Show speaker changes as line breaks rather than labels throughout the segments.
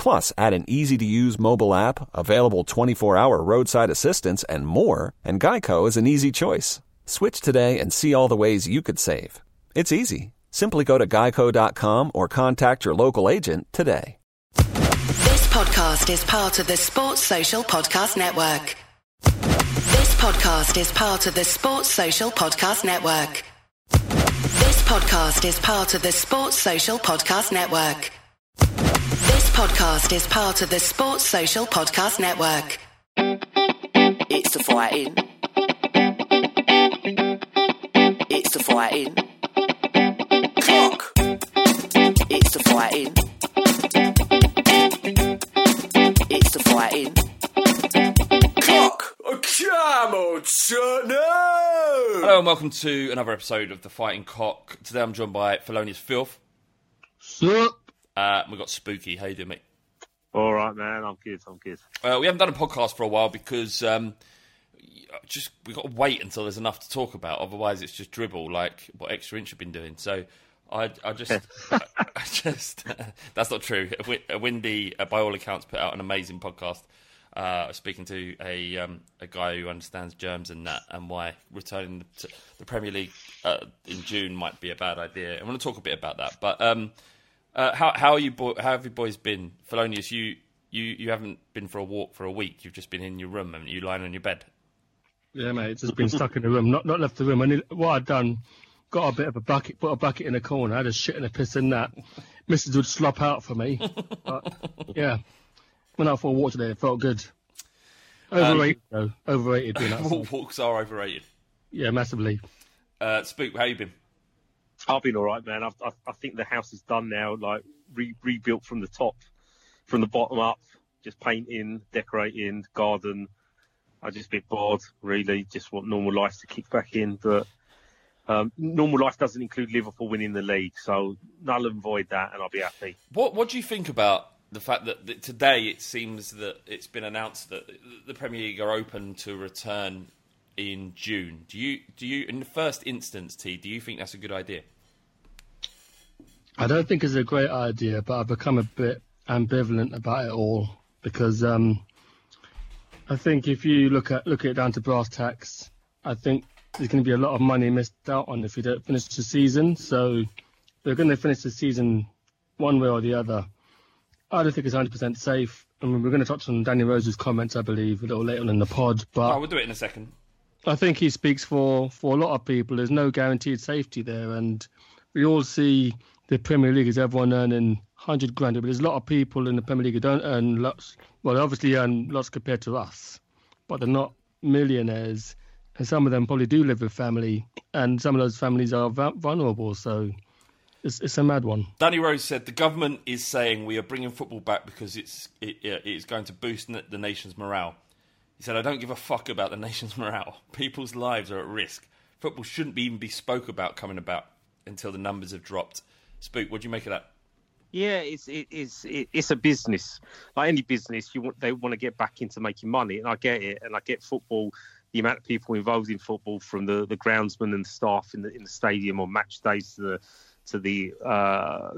Plus, add an easy to use mobile app, available 24 hour roadside assistance, and more, and Geico is an easy choice. Switch today and see all the ways you could save. It's easy. Simply go to geico.com or contact your local agent today.
This podcast is part of the Sports Social Podcast Network. This podcast is part of the Sports Social Podcast Network. This podcast is part of the Sports Social Podcast Network. This podcast is part of the Sports Social Podcast Network.
It's the fighting. It's the fighting. Cock. It's the fighting. It's the fighting. Cock. Come on, son. No.
Hello and welcome to another episode of the Fighting Cock. Today I'm joined by Felonious Filth.
Sup?
Uh, we've got Spooky. How you doing, mate?
All right, man. I'm good. I'm good.
Uh, we haven't done a podcast for a while because um, just we've got to wait until there's enough to talk about. Otherwise, it's just dribble like what Extra Inch have been doing. So I, I just, I, I just that's not true. Wi- Windy, uh, by all accounts, put out an amazing podcast. Uh, speaking to a um, a guy who understands germs and that, and why returning to the Premier League uh, in June might be a bad idea. I want to talk a bit about that. But um, uh, how how are you? Bo- how have you boys been? Felonious, you you you haven't been for a walk for a week. You've just been in your room, haven't you? Lying on your bed.
Yeah, mate. Just been stuck in the room. Not not left the room. I need, what I'd done, got a bit of a bucket, put a bucket in a corner. I had a shit and a piss in that. Mrs. would slop out for me. But, yeah. Went out for a walk today. It felt good. Overrated, though. Overrated being outside.
Walks are overrated.
Yeah, massively.
Uh, Spook, how you been?
I've been all right, man. I've, I, I think the house is done now, like re- rebuilt from the top, from the bottom up, just painting, decorating, garden. I just a bit bored, really. Just want normal life to kick back in, but um, normal life doesn't include Liverpool winning the league, so null and void that, and I'll be happy.
What What do you think about the fact that, that today it seems that it's been announced that the Premier League are open to return in June? Do you do you in the first instance, T? Do you think that's a good idea?
I don't think it's a great idea, but I've become a bit ambivalent about it all because um, I think if you look at look at it down to brass tacks, I think there's going to be a lot of money missed out on if we don't finish the season. So we're going to finish the season one way or the other. I don't think it's 100% safe. I mean, we're going to touch on Danny Rose's comments, I believe, a little later on in the pod. But
Oh, we'll do it in a second.
I think he speaks for, for a lot of people. There's no guaranteed safety there, and we all see the Premier League as everyone earning hundred grand. But there's a lot of people in the Premier League who don't earn lots. Well, they obviously earn lots compared to us, but they're not millionaires. And some of them probably do live with family, and some of those families are vulnerable. So it's it's a mad one.
Danny Rose said the government is saying we are bringing football back because it's it, it is going to boost the nation's morale. He said, "I don't give a fuck about the nation's morale. People's lives are at risk. Football shouldn't be, even be spoke about coming about until the numbers have dropped." Spook, what do you make of that?
Yeah, it's it, it's it, it's a business. Like any business, you want they want to get back into making money, and I get it, and I get football. The amount of people involved in football, from the, the groundsmen and the staff in the in the stadium on match days to the to the uh,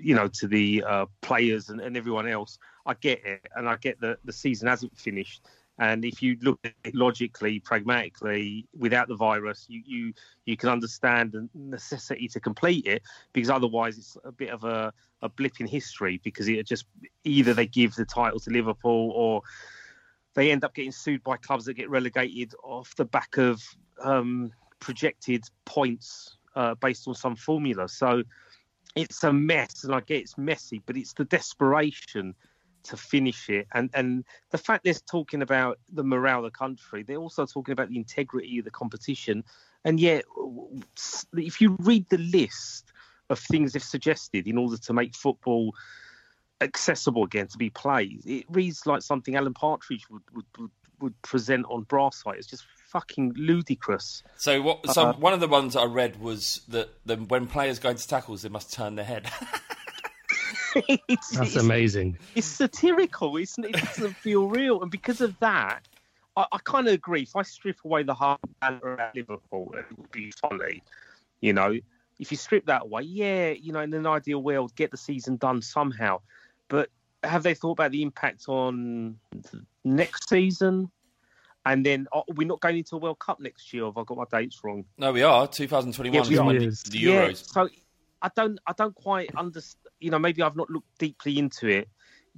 you know to the uh, players and, and everyone else, I get it, and I get that the season hasn't finished. And if you look at it logically, pragmatically, without the virus, you, you you can understand the necessity to complete it because otherwise it's a bit of a, a blip in history because it just either they give the title to Liverpool or they end up getting sued by clubs that get relegated off the back of um, projected points uh, based on some formula. So it's a mess, and I get it's messy, but it's the desperation to finish it. And and the fact they're talking about the morale of the country, they're also talking about the integrity of the competition. And yet, if you read the list of things they've suggested in order to make football accessible again to be played, it reads like something Alan Partridge would would, would, would present on Brass Brassite. It's just fucking ludicrous.
So what? So
Uh,
one of the ones I read was that the, when players go into tackles, they must turn their head.
it's,
That's
it's-
amazing.
it's satirical. It's, it doesn't feel real, and because of that, I, I kind of agree. If I strip away the heart banter at Liverpool, it would be funny. You know, if you strip that away, yeah, you know, in an ideal world, get the season done somehow. But have they thought about the impact on next season? And then oh, we're not going into a World Cup next year. Have I got my dates wrong?
no, we are 2021
Yeah, we
when
are.
the,
Yes.
the
Yeah,
Euros.
so I don't I don't quite understand. You know, maybe I've not looked deeply into it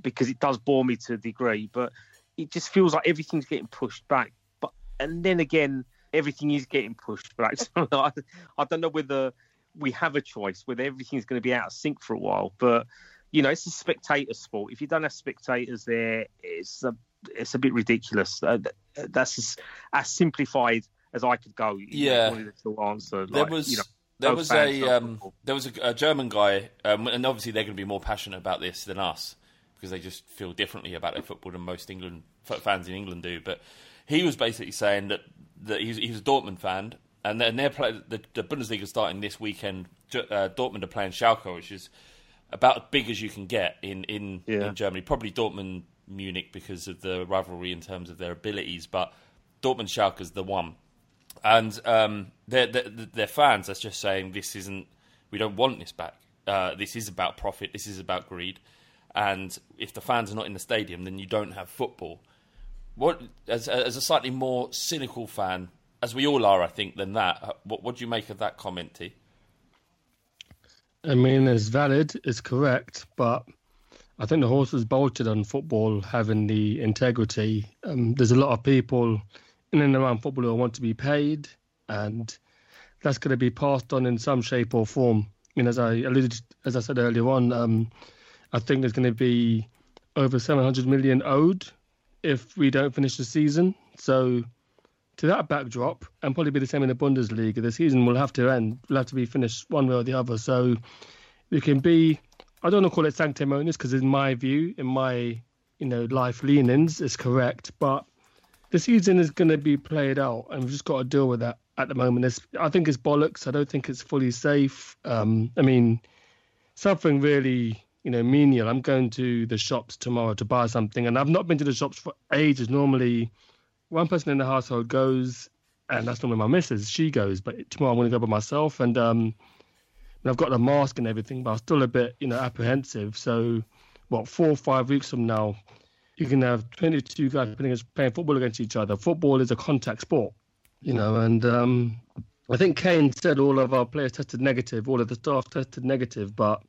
because it does bore me to a degree, but it just feels like everything's getting pushed back. But and then again, everything is getting pushed back. So I, I don't know whether we have a choice, whether everything's going to be out of sync for a while. But you know, it's a spectator sport. If you don't have spectators there, it's a it's a bit ridiculous. Uh, that's as, as simplified as I could go.
Yeah.
wanted answer.
There was
you know,
there was a um, there was a, a German guy, um, and obviously they're going to be more passionate about this than us because they just feel differently about their football than most England fans in England do. But he was basically saying that that he's, he's a Dortmund fan, and then they're play, the, the Bundesliga starting this weekend. Uh, Dortmund are playing Schalke, which is about as big as you can get in in,
Yeah.
in Germany. Probably Dortmund Munich because of the rivalry in terms of their abilities, but Dortmund Schalke is the one and um, their, their, their fans are just saying this isn't. We don't want this back. Uh, this is about profit. This is about greed. And if the fans are not in the stadium, then you don't have football. What, as, as a slightly more cynical fan, as we all are, I think, than that. uh, What, what do you make of that comment, T?
I mean, it's valid, it's correct, but I think the horse was bolted on football having the integrity. Um, there's a lot of people in and around football who want to be paid, and that's going to be passed on in some shape or form. I mean, as I alluded, as I said earlier on, um, I think there's going to be over 700 million owed if we don't finish the season. So, to that backdrop, and probably be the same in the Bundesliga, the season will have to end. Will have to be finished one way or the other. So, you can be, I don't want to call it sanctimonious because, in my view, in my you know life leanings, is correct. But the season is going to be played out, and we've just got to deal with that at the moment. It's, I think it's bollocks. I don't think it's fully safe. Um, I mean, something really, you know, menial. I'm going to the shops tomorrow to buy something, and I've not been to the shops for ages. Normally, one person in the household goes, and that's normally my missus. She goes, but tomorrow I'm going to go by myself, and um, I've got the mask and everything, but I'm still a bit, you know, apprehensive. So, what, four or five weeks from now, you can have 22 guys playing, playing football against each other. Football is a contact sport, you know, and um, I think Kane said all of our players tested negative, all of the staff tested negative, but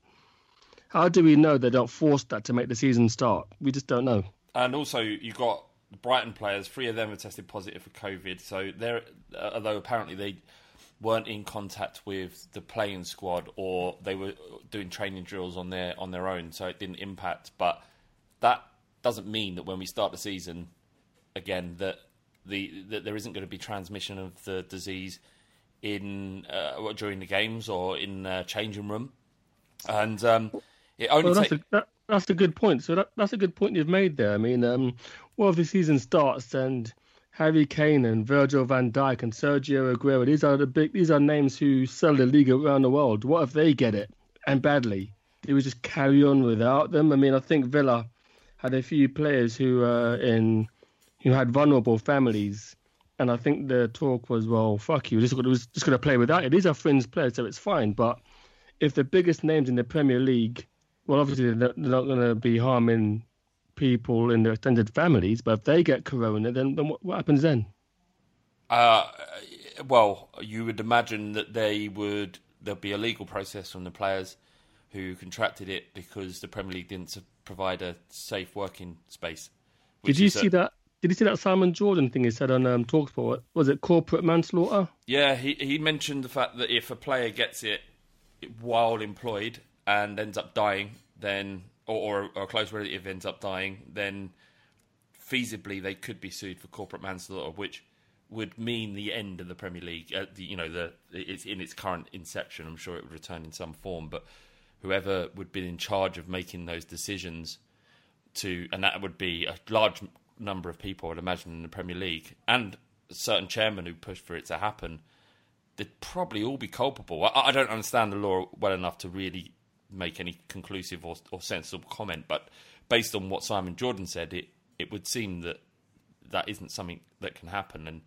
how do we know they don't force that to make the season start? We just don't know.
And also, you got Brighton players. Three of them have tested positive for COVID. So they're, although apparently they weren't in contact with the playing squad or they were doing training drills on their on their own, so it didn't impact. But that doesn't mean that when we start the season again that the that there isn't going to be transmission of the disease in uh, during the games or in the changing room. And um, it only
Well, that's,
ta-
a, that, that's a good point. So that, that's a good point you've made there. I mean, um, well, if the season starts and Harry Kane and Virgil van Dijk and Sergio Aguero, these are the big, these are names who sell the league around the world. What if they get it and badly? Do we just carry on without them? I mean, I think Villa had a few players who uh, in who had vulnerable families, and I think the talk was, well, fuck you, just just going to play without it. These are fringe players, so it's fine. But if the biggest names in the Premier League, well, obviously they're not, going to be harming people in their extended families, but if they get corona, then, then what, what happens then?
Uh, well, you would imagine that they would there'd be a legal process from the players who contracted it because the Premier League didn't provide a safe working space.
Did you
is a-
see that? Did you see that Simon Jordan thing he said on um, Talksport? Was it corporate manslaughter?
Yeah, he he mentioned the fact that if a player gets it while employed and ends up dying, then or, or a close relative ends up dying, then feasibly they could be sued for corporate manslaughter, which would mean the end of the Premier League. Uh, the, you know, the it's in its current inception. I'm sure it would return in some form, but whoever would be in charge of making those decisions to, and that would be a large number of people, I'd imagine, in the Premier League, and certain chairman who pushed for it to happen, they'd probably all be culpable. I, I don't understand the law well enough to really make any conclusive or, or sensible comment, but based on what Simon Jordan said, it, it would seem that that isn't something that can happen. And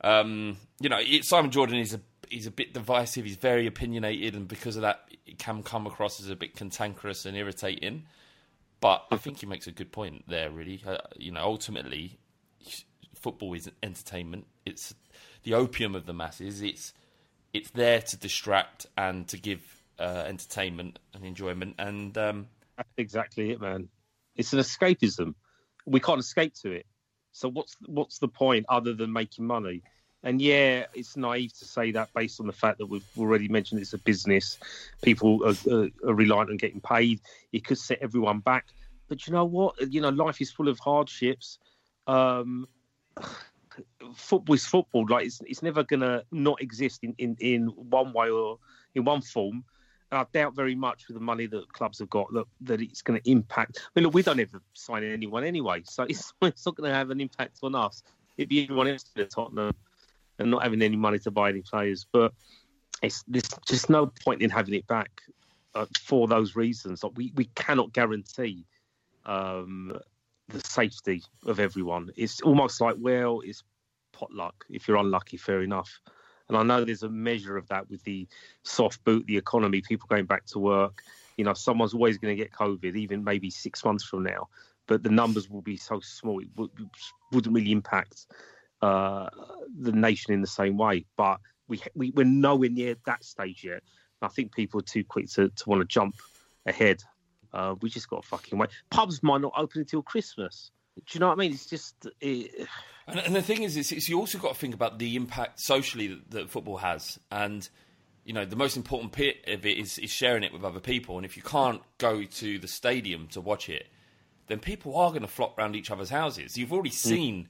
um, you know, it, Simon Jordan is a he's a bit divisive. He's very opinionated, and because of that, it can come across as a bit cantankerous and irritating. But I think he makes a good point there. Really, uh, you know, ultimately, football is entertainment. It's the opium of the masses. It's it's there to distract and to give uh, entertainment and enjoyment. And um,
That's exactly it, man. It's an escapism. We can't escape to it. So what's what's the point other than making money? And yeah, it's naive to say that based on the fact that we've already mentioned it's a business. People are, are, reliant on getting paid. It could set everyone back. But you know what? You know, life is full of hardships. Um, football is football. Like it's, it's never gonna not exist in, in, in one way or in one form. And I doubt very much with the money that clubs have got that, that it's going to impact. I mean, look, we don't ever sign anyone anyway, so it's, it's not going to have an impact on us. It'd be everyone else at Tottenham and not having any money to buy any players. But it's there's just no point in having it back uh, for those reasons. Like we, we cannot guarantee um, the safety of everyone. It's almost like, well, it's potluck. If you're unlucky, fair enough. And I know there's a measure of that with the soft boot, the economy, people going back to work. You know, someone's always going to get COVID, even maybe six months from now. But the numbers will be so small, it would, wouldn't really impact uh, the nation in the same way. But we, we, we're nowhere near that stage yet. I think people are too quick to, to want to jump ahead. Uh, we just got to fucking wait. Pubs might not open until Christmas. Do you know what I mean? It's just. It,
And, and the thing is, is, is you also got to think about the impact socially that, that football has, and you know the most important bit of it is, is sharing it with other people. And if you can't go to the stadium to watch it, then people are going to flock round each other's houses. You've already seen,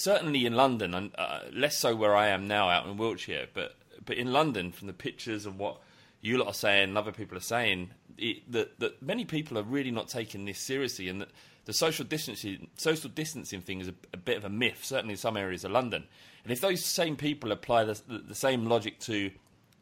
certainly in London, and uh, less so where I am now, out in Wiltshire, but but in London, from the pictures and what you lot are saying, and other people are saying, it, that that many people are really not taking this seriously, and that the social distancing social distancing thing is a, a bit of a myth, certainly in some areas of London. And if those same people apply the, the, the same logic to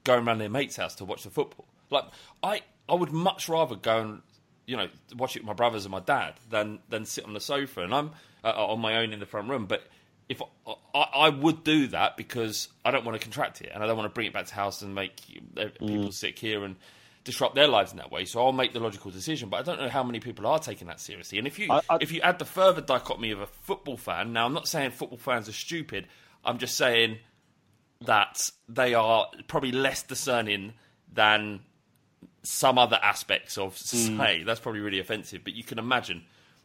going around their mate's house to watch the football, like I, I would much rather go and you know watch it with my brothers and my dad than than sit on the sofa and I'm uh, on my own in the front room. But if I, I, I would do that because I don't want to contract it and I don't want to bring it back to house and make people mm. sick here and disrupt their lives in that way. So I'll make the logical decision. But I don't know how many people are taking that seriously. And if you
I-
if you add the further dichotomy of a football fan, now I'm not saying football fans are stupid. I'm just saying that they are probably less discerning than some other aspects of say. Mm. That's probably really offensive. But you can imagine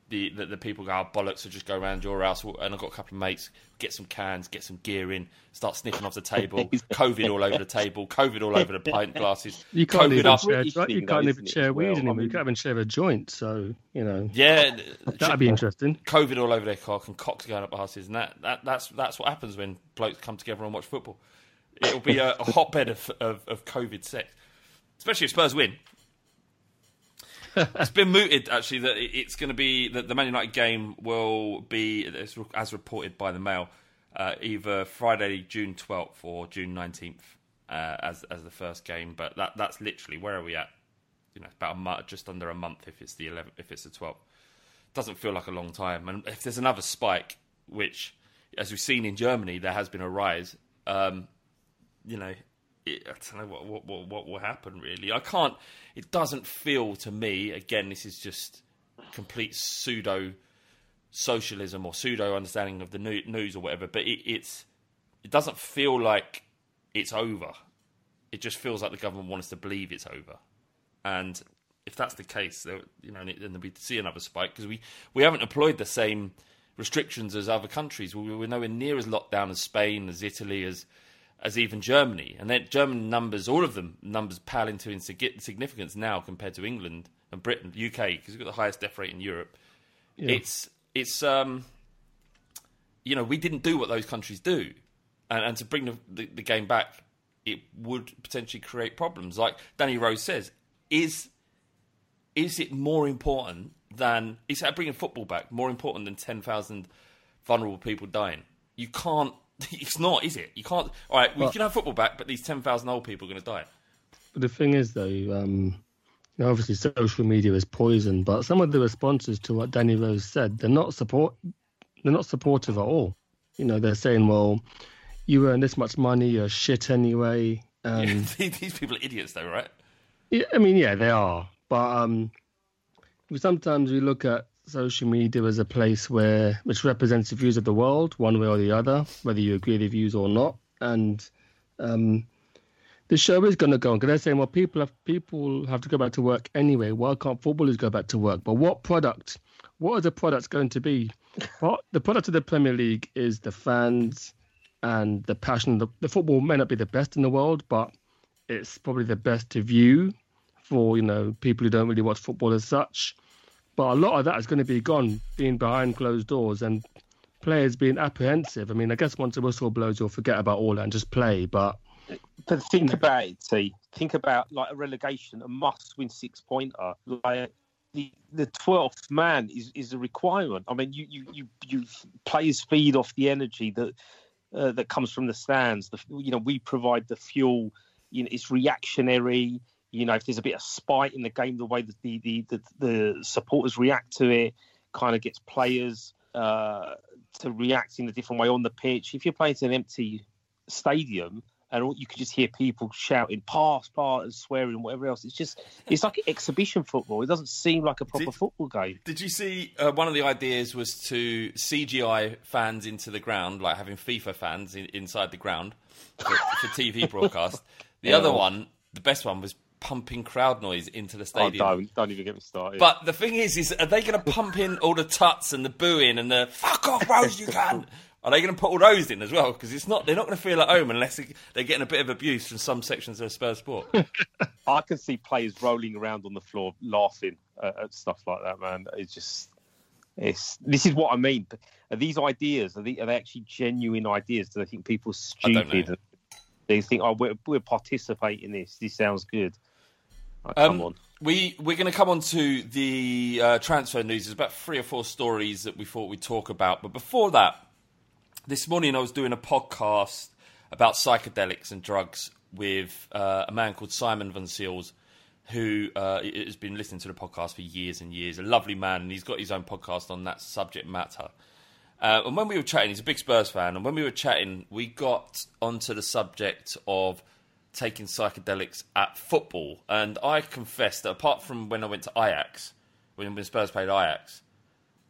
the the, the people go oh, bollocks. So just go around your house, and I've got a couple of mates. Get some cans, get some gear in, start sniffing off the table. COVID all over the table. COVID all over the pint glasses.
You can't
COVID
even
up.
share, right? You can't
though,
even share weed
well? I
anymore.
mean-
you can't even share a joint. So you know
Yeah, uh,
that'd be interesting.
COVID all over their cock and cocks going up asses, and that, that that's that's what happens when blokes come together and watch football. It'll be a, a hotbed of, of of COVID sex, especially if Spurs win. It's been mooted actually that it's going to be that the Man United game will be as, reported by the Mail uh, either Friday June twelfth or June nineteenth uh, as as the first game. But that that's literally where are we at? You know, about a month, just under a month if it's the 11th, if it's the twelfth doesn't feel like a long time. And if there's another spike, which, as we've seen in Germany, there has been a rise, um, you know, I don't know what, what, what, what will happen really. I can't, it doesn't feel to me, again, this is just complete pseudo socialism or pseudo understanding of the news or whatever, but it, it's, it doesn't feel like it's over. It just feels like the government wants us to believe it's over. And if that's the case, you know, then we see another spike because we, we haven't employed the same restrictions as other countries. We, we're nowhere near as locked down as Spain, as Italy, as as even Germany. And then German numbers, all of them numbers pale into insig- significance now compared to England and Britain, UK, because we've got the highest death rate in Europe. It's it's um, you know, we didn't do what those countries do, and, and to bring the, the, the game back, it would potentially create problems. Like Danny Rose says, is is it more important than is that bringing football back more important than ten thousand vulnerable people dying? You can't. It's not, is it? You can't. All right, we
Well-
can have football back, but these ten thousand old people are going to die.
But the thing is, though, um, you know, obviously social media is poison, but some of the responses to what Danny Rose said, they're not support, they're not supportive at all. You know, they're saying, "Well, you earn this much money, you're shit anyway." And
these people are idiots, though, right?
yeah, I mean, yeah, they are, but um, we sometimes we look at social media as a place where which represents the views of the world, one way or the other, whether you agree with the views or not, and um, the show is going to go on because they're saying, well, people have people have to go back to work anyway. Why can't footballers go back to work? But what product? What are the products going to be? Well, the product of the Premier League is the fans and the passion. The, the football may not be the best in the world, but it's probably the best to view for you know people who don't really watch football as such. But a lot of that is going to be gone, being behind closed doors and players being apprehensive. I mean, I guess once a whistle blows, you'll forget about all that and just play. But
But think about it, T. Think about like a relegation, a must-win six-pointer. Like the the twelfth man is, is a requirement. I mean, you you you, you players feed off the energy that uh, that comes from the stands. The, you know, we provide the fuel. You know, it's reactionary. You know, if there's a bit of spite in the game, the way that the the the, the supporters react to it kind of gets players uh, to react in a different way on the pitch. If you're playing to an empty stadium and all, you could just hear people shouting pass, pass, and swearing and whatever else. It's just it's like exhibition football. It doesn't seem like a proper
Did-
football game.
Did you see uh, one of the ideas was to CGI fans into the ground, like having FIFA fans in, inside the ground for, for TV broadcast? The
Yeah.
other one, the best one, was pumping crowd noise into the
Oh,
stadium.
don't don't even get me started.
But the thing is, is are they going to pump in all the tuts and the booing and the fuck off, Rose, you can? Are they going to put all those in as well? Because it's not, they're not going to feel at home unless they- they're getting a bit of abuse from some sections of Spurs sport.
I can see players rolling around on the floor laughing at, at stuff like that, man. It's just, it's this is what I mean. Are these ideas are they, are they actually genuine ideas? Do they think people are
I don't
stupid? They think, oh, we're, we're participating in this. This sounds good. Oh, come
Um,
on.
We we're going to come on to the uh, transfer news. There's about three or four stories that we thought we'd talk about, but before that, this morning I was doing a podcast about psychedelics and drugs with uh, a man called Simon Van Seals, who uh, has been listening to the podcast for years and years. A lovely man, and he's got his own podcast on that subject matter. Uh, and when we were chatting, he's a big Spurs fan, and when we were chatting, we got onto the subject of taking psychedelics at football, and I confess that apart from when I went to Ajax, when, when Spurs played Ajax,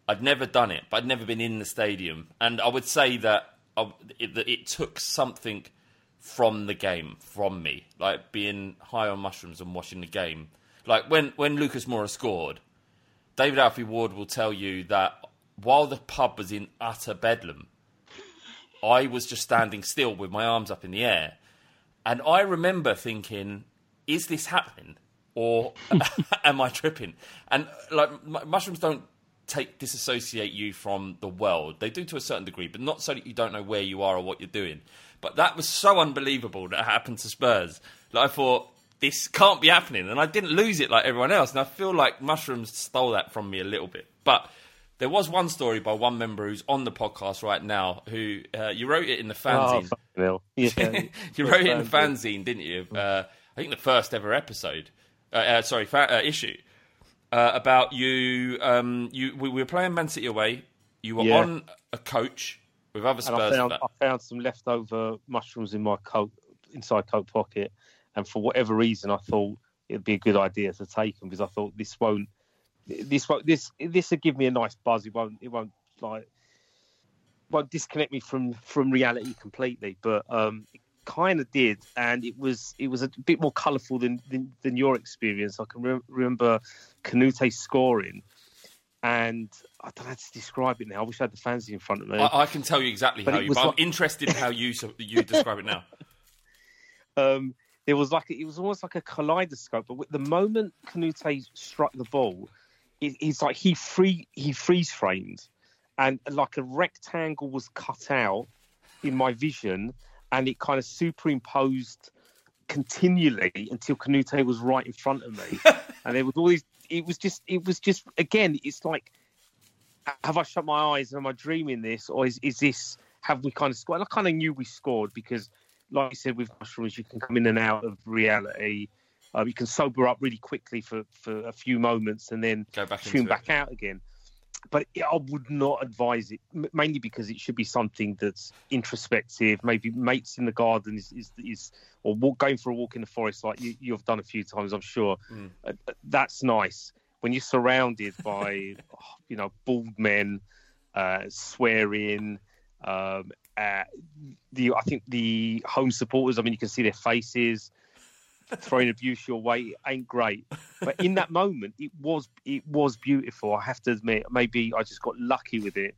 I'd never done it, but I'd never been in the stadium, and I would say that, I, it, that it took something from the game from me, like being high on mushrooms and watching the game. Like when when Lucas Moura scored, David Alfie Ward will tell you that while the pub was in utter bedlam, I was just standing still with my arms up in the air. And I remember thinking, is this happening? Or am I tripping? And like mushrooms don't take disassociate you from the world. They do to a certain degree, but not so that you don't know where you are or what you're doing. But that was so unbelievable that happened to Spurs. Like I thought, this can't be happening. And I didn't lose it like everyone else. And I feel like mushrooms stole that from me a little bit. But there was one story by one member who's on the podcast right now who uh, you wrote it in the fanzine.
Oh. Yeah.
you wrote it in the fanzine, didn't you? Uh, I think the first ever episode. Uh, uh, sorry, fa- uh, issue uh, about you. Um, you we, we were playing Man City away. You were
Yeah.
on a coach with other
and I
Spurs.
found. I found some leftover mushrooms in my coat, inside coat pocket, and for whatever reason, I thought it'd be a good idea to take them because I thought this won't, this won't, this this will give me a nice buzz. It won't, it won't like, won't disconnect me from from reality completely. But um, it kind of did, and it was it was a bit more colourful than, than than your experience. I can re- remember Kanouté scoring. And I don't know how to describe it now. I wish I had the fancy in front of me.
I, I can tell you exactly
But
how you. But
like-
I'm interested in how you you describe it now.
um, there was like it was almost like a kaleidoscope. But the moment Kanouté struck the ball, it, it's like he free he freeze framed, and like a rectangle was cut out in my vision, and it kind of superimposed continually until Kanouté was right in front of me, and there was all these. It was just it was just again. It's like have I shut my eyes? And am I dreaming this, or is is this? Have we kind of scored? I kind of knew we scored because, like you said, with mushrooms, you can come in and out of reality. Uh, you can sober up really quickly for, for a few moments and then
Go back
tune back
it.
out again. But yeah, I would not advise it, mainly because it should be something that's introspective. Maybe mates in the garden is is, is or walk, going for a walk in the forest, like you, you've done a few times, I'm sure.
Mm.
Uh, that's nice when you're surrounded by, you know, bald men uh, swearing. Um, uh, the I think the home supporters. I mean, you can see their faces throwing abuse your way. It ain't great, but in that moment, it was it was beautiful. I have to admit, maybe I just got lucky with it,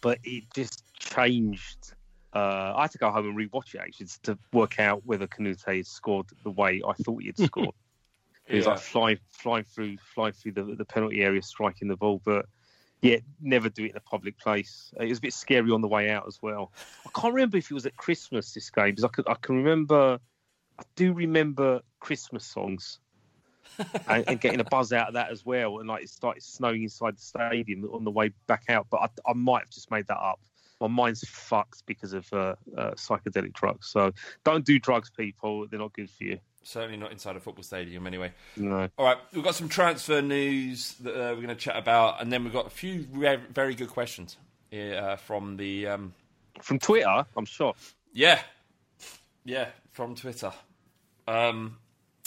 but it just changed. Uh, I had to go home and rewatch it actually to work out whether Kanouté had scored the way I thought he had scored. He was like flying, flying through, flying through the, the penalty area, striking the ball. But yeah, never do it in a public place. It was a bit scary on the way out as well. I can't remember if it was at Christmas this game because I could, I can remember, I do remember Christmas songs. and, and getting a buzz out of that as well, and like it started snowing inside the stadium on the way back out. But I, I might have just made that up. My mind's fucked because of uh, uh, psychedelic drugs. So don't do drugs, people. They're not good for you.
Certainly not inside a football stadium, anyway.
No.
All right, we've got some transfer news that uh, we're going to chat about, and then we've got a few re- very good questions uh, from the um,
From Twitter, I'm sure.
yeah, yeah, from Twitter. Um,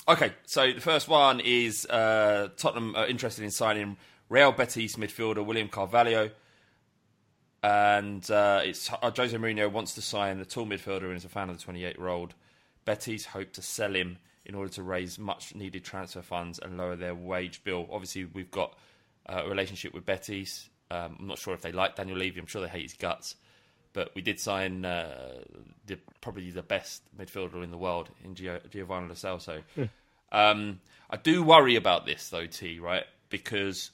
okay, so the first one is uh, Tottenham are interested in signing Real Betis midfielder William Carvalho, and uh, it's uh, Jose Mourinho wants to sign the tall midfielder and is a fan of the 28-year-old. Betis hope to sell him in order to raise much needed transfer funds and lower their wage bill. Obviously, we've got uh, a relationship with Betis. Um, I'm not sure if they like Daniel Levy. I'm sure they hate his guts. But we did sign uh, the, probably the best midfielder in the world in Gio- Giovani Lo Celso. Um, I do worry about this though, T. Right, because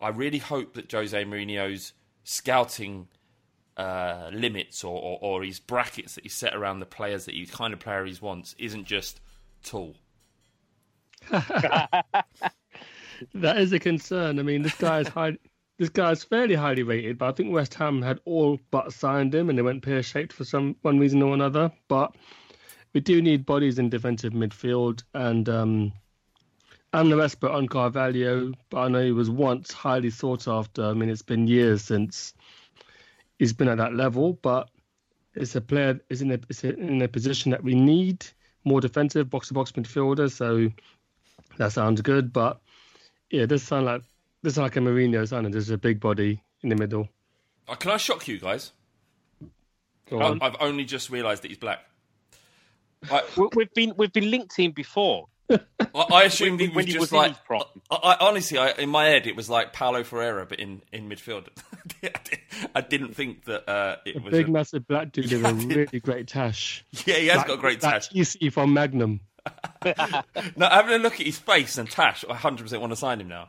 I really hope that Jose Mourinho's scouting uh, limits or, or, or his brackets that he set around the players that he kind of player he wants isn't just tall.
That is a concern. I mean, this guy is high. This guy's fairly highly rated, but I think West Ham had all but signed him, and they went pear shaped for some one reason or another. But we do need bodies in defensive midfield, and um, I'm the expert on Carvalho, but I know he was once highly sought after. I mean, it's been years since he's been at that level, but it's a player is in a it's in a position that we need. more defensive, box to box midfielder. So that sounds good. But yeah, it does sound like this sound like a Mourinho signing. There's a big body in the middle.
Uh, can I shock you guys?
Go
I-
on.
I've only just realised that he's black. I,
We- We've been we've been linked to him before.
I, I assumed he was
when he
just
was
like.
his.
I, I, honestly, I, in my head, it was like Paulo Ferreira, but in, in midfield. I didn't think that uh, it
A
was.
big,
a-
massive black dude with
Yeah,
a
I did.
really great tash.
yeah, he has
Like-
got a great
like
tash.
TC from Magnum.
now having a look at his face and Tash, I 100% want to sign him now.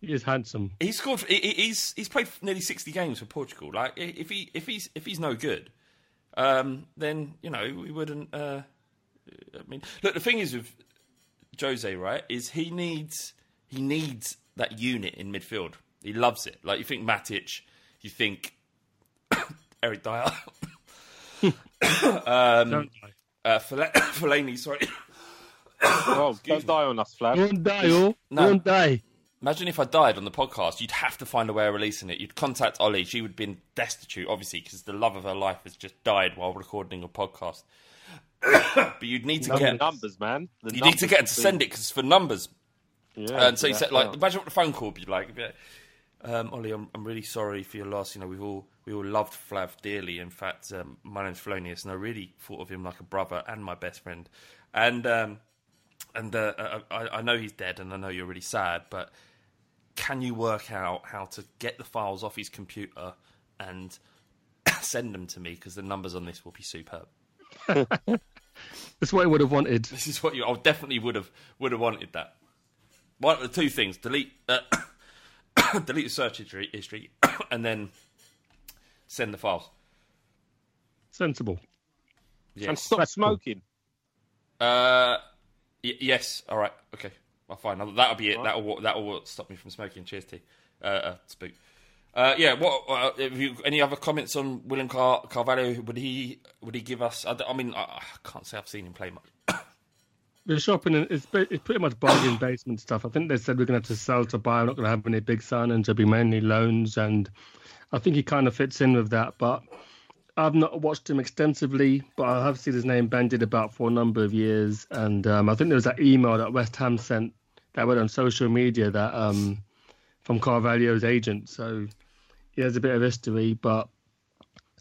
He is handsome.
He scored. He, he- he's he's played nearly 60 games for Portugal. Like if he if he's if he's no good, um, then you know we wouldn't. Uh, I mean, look. The thing is with Jose, right? Is he needs he needs that unit in midfield. He loves it. Like you think Matic, you think Eric Dier, um,
Don't die.
uh, Fela- Fellaini. Sorry.
Oh, don't die on us, Flav.
Don't die, oh.
No.
Don't die.
Imagine if I died on the podcast, you'd have to find a way of releasing it. You'd contact Ollie. She would have been destitute, obviously, because the love of her life has just died while recording a podcast. but you'd need to
The
get
numbers, man. The
you need to get her to send it because it's for numbers.
Yeah,
and so you said, like,
yeah.
imagine what the phone call would be like. It'd be like, Um, Ollie, I'm, I'm really sorry for your loss. You know, we've all we all loved Flav dearly. In fact, um, my name's Felonius, and I really thought of him like a brother and my best friend. And um, and uh, I, I know he's dead, and I know you're really sad, but can you work out how to get the files off his computer and send them to me? Because the numbers on this will be superb.
That's what I would have wanted.
This is what you. I definitely would have would have wanted that. One of the two things: delete uh, delete the search history, history, and then send the files.
Sensible.
Yes.
And stop
That's cool.
smoking.
Uh, y- yes. All right. Okay. Well, fine. That'll be it. That'll that'll stop me from smoking. Cheers, T. Uh, uh, spook. Uh, yeah. What? Uh, have you any other comments on William Car- Carvalho? Would he would he give us? I mean, I, I can't say I've seen him play much.
The shopping in- it's, it's pretty much bargain basement stuff. I think they said we're going to have to sell to buy. We're not going to have any big signings. It'll be mainly loans, and I think he kind of fits in with that. But I've not watched him extensively, but I have seen his name bandied about for a number of years. And um, I think there was that email that West Ham sent that went on social media that um, from Carvalho's agent. So he has a bit of history, but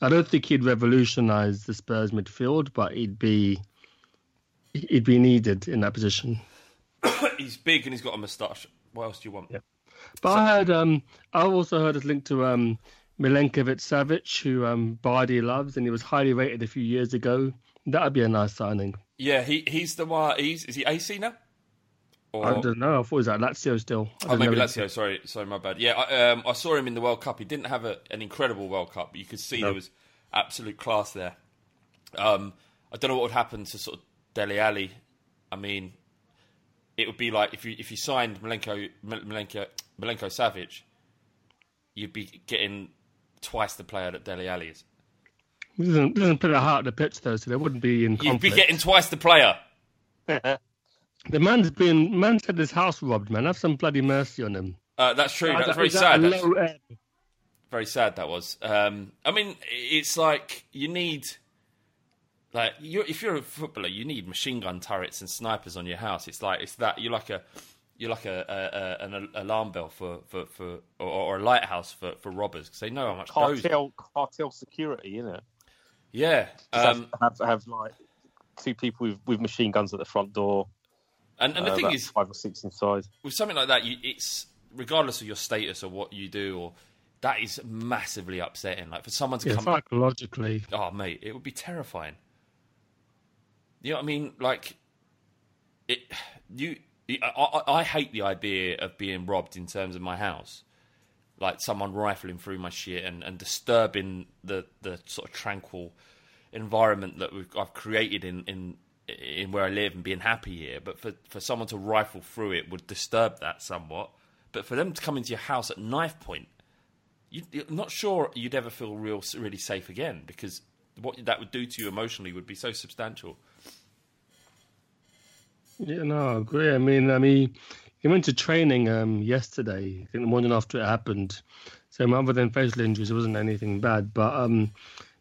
I don't think he'd revolutionise the Spurs midfield, but he'd be he'd be needed in that position.
he's big and he's got a moustache. What else do you want?
Yeah. But I heard, um, I also heard his linked to um, Milinkovic Savic, who um, Bardi loves, and he was highly rated a few years ago. That would be a nice signing.
Yeah, he he's the one. He's is he AC now? Or,
I don't know. I thought it was at Lazio still.
Oh, maybe. Lazio. Sorry, sorry, my bad. Yeah, I, um, I saw him in the World Cup. He didn't have a, an incredible World Cup, but you could see
No.
there was absolute class there. Um, I don't know what would happen to sort of Dele Alli. I mean, it would be like if you if you signed Milenko Milenko Milenko Savic, you'd be getting twice the player that Dele Alli is.
He doesn't, doesn't put it hard at the pitch though, so they wouldn't be in
You'd be getting twice the player.
The man's been man's had his house robbed. Man, have some bloody mercy on him.
Uh, that's true.
Is
That's
that-
very
is that
sad.
a low ebb?
very sad that was. Um, I mean, it's like you need, like, you if you're a footballer, you need machine gun turrets and snipers on your house. It's like it's that you're like a you're like a, a, a an alarm bell for for, for or, or a lighthouse for, for robbers because they know how much those.
Cartel, cartel security, isn't it?
Yeah, um,
have, have have like two people with, with machine guns at the front door.
and and the
uh,
thing is,
five or six inside.
with something like that, you, it's regardless of your status or what you do, or that is massively upsetting. Like for someone to
Yeah,
come
psychologically.
Oh, mate, it would be terrifying. You know what I mean? Like, it. You. I, I, hate the idea of being robbed in terms of my house, like someone rifling through my shit and, and disturbing the, the sort of tranquil environment that I've created in, in in where I live and being happy here. But for for someone to rifle through it would disturb that somewhat. But for them to come into your house at knife point, you, you're not sure you'd ever feel real, really safe again because what that would do to you emotionally would be so substantial.
Yeah, no, I agree. I mean, I mean, he went to training um, yesterday. I think the morning after it happened. So other than facial injuries, it wasn't anything bad. But um,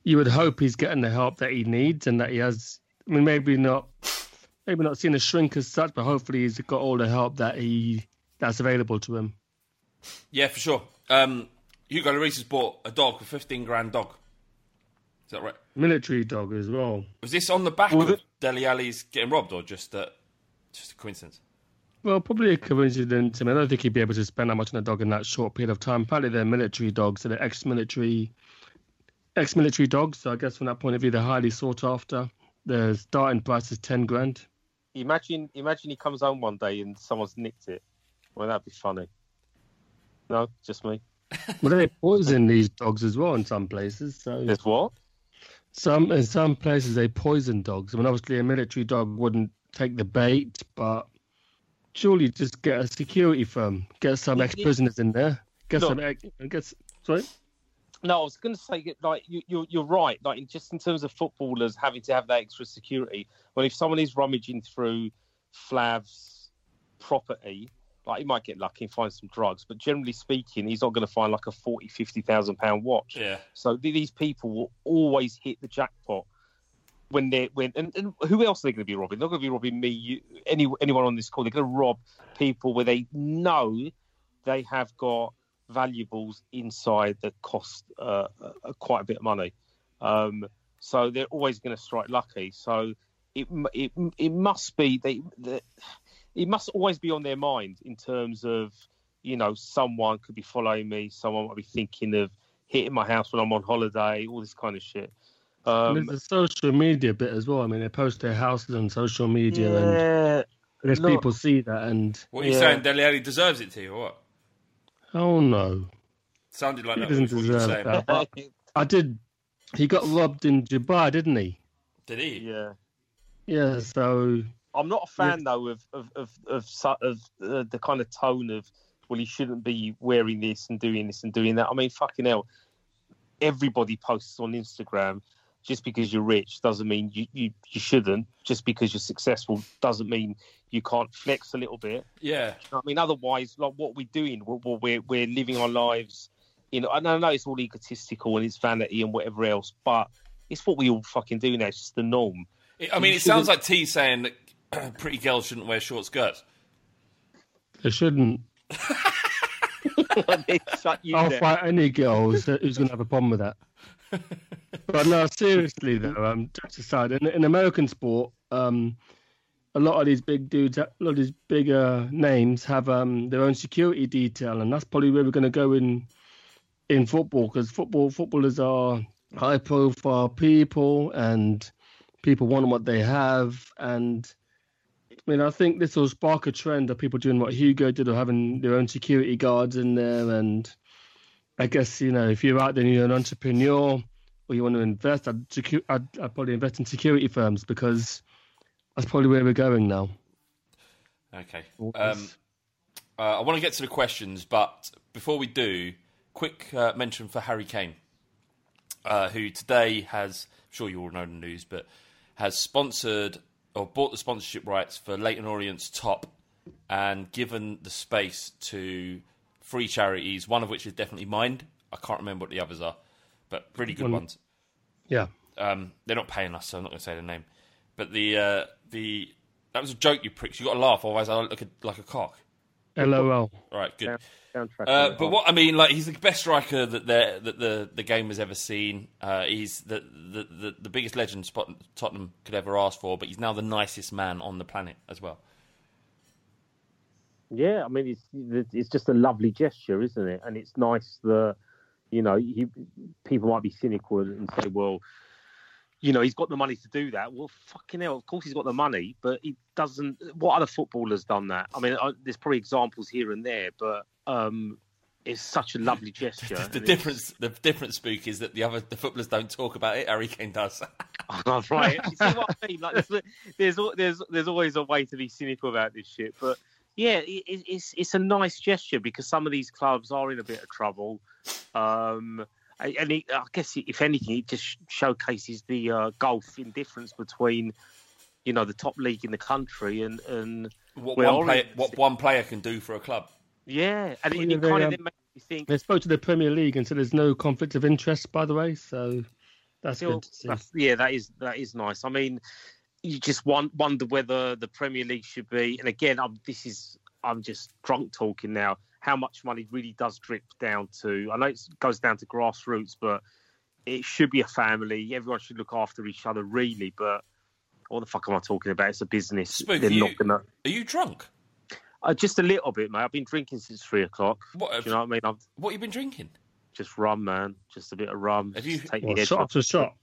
you would hope he's getting the help that he needs and that he has. I mean, maybe not maybe not seen a shrink as such, but hopefully he's got all the help that he that's available to him.
Yeah, for sure. Um, Hugo Lloris has bought a dog, a 15 grand dog. Is that right?
Military dog as well.
Was this on the back of
it-
Dele Alli's getting robbed, or just uh, just a coincidence?
Well, probably a coincidence. I mean, I don't think he'd be able to spend that much on a dog in that short period of time. Apparently, they're military dogs, so they're ex-military, ex-military dogs. So I guess from that point of view, they're highly sought after. The starting price is ten grand.
Imagine, imagine he comes home one day and someone's nicked it. Well, that'd be funny. No, just me.
Well, they poison these dogs as well in some places. So
There's what?
some in some places they poison dogs. I mean, obviously, a military dog wouldn't take the bait, but surely just get a security firm, get some ex-prisoners in there, get
Look.
some, ex- get sorry.
No, I was going to say, like you, you're, you're right. Like in- just in terms of footballers having to have that extra security. Well, if someone is rummaging through Flav's property, like he might get lucky and find some drugs, but generally speaking, he's not going to find like a 40, 50,000 pound watch.
Yeah.
So th- these people will always hit the jackpot when they're when and, and who else are they going to be robbing? They're going to be robbing me, you, any anyone on this call. They're going to rob people where they know they have got valuables inside that cost uh, uh, quite a bit of money. Um, so they're always going to strike lucky. So it it it must be they, they it must always be on their mind in terms of you know someone could be following me, someone might be thinking of hitting my house when I'm on holiday, all this kind of shit.
And
Um,
there's a social media bit as well. I mean, they post their houses on social media, and
yeah,
I guess
look-
people see that, and
What are you
Yeah.
saying? Dele Alli deserves it to you, or what?
oh no,
Sounded like
he
that
doesn't
was what you were
deserve
saying.
that. But I did. He got robbed in Dubai, didn't he?
Did he?
yeah.
Yeah. So
I'm not a fan though of of of of, su- of uh, the kind of tone of well he shouldn't be wearing this and doing this and doing that. I mean fucking hell, everybody posts on Instagram. Just because you're rich doesn't mean you, you, you shouldn't. Just because you're successful doesn't mean you can't flex a little bit.
Yeah.
You know I mean, otherwise, like what we're doing, we're we're, we're living our lives. You know, and I know it's all egotistical and it's vanity and whatever else, but it's what we all fucking do now. It's just the norm.
I mean,
You
it sounds
shouldn't-
like T saying that pretty girls shouldn't wear short skirts.
they shouldn't.
Shut you
I'll
down.
fight any girl who's, who's going to have a problem with that. but no, seriously though, um, jokes aside, in, in American sport, um, a lot of these big dudes, a lot of these bigger names have um, their own security detail, and that's probably where we're going to go in in football because football footballers are high profile people, and people want what they have, and I mean, I think this will spark a trend of people doing what Hugo did, or having their own security guards in there. And I guess you know, if you're out there and you're an entrepreneur or you want to invest, I'd, secu- I'd, I'd probably invest in security firms because that's probably where we're going now.
Okay. Um, uh, I want to get to the questions, but before we do, quick uh, mention for Harry Kane, uh, who today has, I'm sure you all know the news, but has sponsored or bought the sponsorship rights for Leyton Orient's top and given the space to three charities, one of which is definitely Mind. I can't remember what the others are, but really good
One-
ones.
Yeah.
Um, they're not paying us, so I'm not going to say the name. But the uh, the that was a joke, you pricks. You got to laugh, otherwise I look like a cock.
LOL.
Right, good.
Soundtrack
Uh, but what I mean, like, he's the best striker that the that the, the game has ever seen. Uh, he's the, the, the, the biggest legend spot Tottenham could ever ask for. But he's now the nicest man on the planet as well.
Yeah, I mean, it's it's just a lovely gesture, isn't it? And it's nice that you know you, people might be cynical and say, well, you know, he's got the money to do that. Well, fucking hell, of course he's got the money, but he doesn't. What other footballers done that? I mean, I, there's probably examples here and there, but um, it's such a lovely gesture.
The
it's-
difference, the difference, spook, is that the other the footballers don't talk about it. Harry Kane does.
Oh, right. You see what I mean? Like, there's, there's there's there's always a way to be cynical about this shit, but yeah, it- it's it's a nice gesture because some of these clubs are in a bit of trouble, um, and and it, I guess if anything, it just showcases the uh, gulf in difference between you know the top league in the country and and
what
Well,
one player, what one player can do for a club.
yeah, and,
Well,
and it
they,
kind of
um,
then makes you think.
They spoke to the Premier League and said there's no conflict of interest, by the way. So that's
Still,
good to see.
that's- yeah, that is that is nice. I mean, you just want, wonder whether the Premier League should be. And again, I'm, this is I'm just drunk talking now. How much money really does drip down to? I know it goes down to grassroots, but it should be a family. Everyone should look after each other, really. But what the fuck am I talking about? It's a business.
Spook,
They're
you,
not gonna.
are you drunk?
Uh, just a little bit, mate. I've been drinking since three o'clock.
What
Do you know what I mean? I'm
what have you been drinking?
just rum, man. Just a bit of rum.
Have you-
take
Well, shot after shot.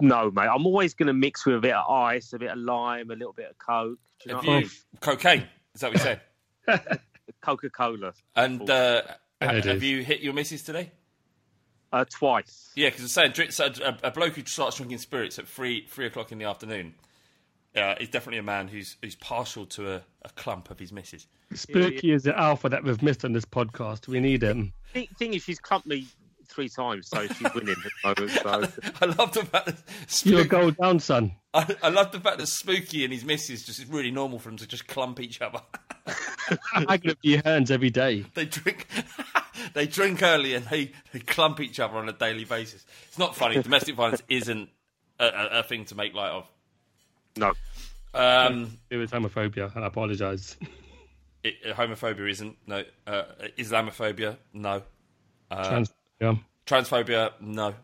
No, mate. I'm always going to mix with a bit of ice, a bit of lime, a little bit of coke. Do you know
Have
what I
you
mean?
cocaine? Is that what you said?
Coca Cola.
And uh,
Yeah,
ha-
it
have you hit your missus today?
Uh, twice.
Yeah, because I'm saying drink, a, a bloke who starts drinking spirits at three three o'clock in the afternoon uh, is definitely a man who's who's partial to a, a clump of his missus.
Spooky is the alpha that we've missed on this podcast. We need him.
Thing, thing is, she's clumped me three times, so she's winning at the moment. So.
I love the fact that
You're a down, son.
I, I love the fact that Spooky and his missus just is really normal for them to just clump each other.
I could be your hands every day.
they drink they drink early and they, they clump each other on a daily basis. It's not funny. Domestic violence isn't a, a, a thing to make light of.
No.
Um,
It was homophobia, and I apologise.
uh, homophobia isn't no. Uh, Islamophobia no. Uh,
Trans- yeah.
transphobia no.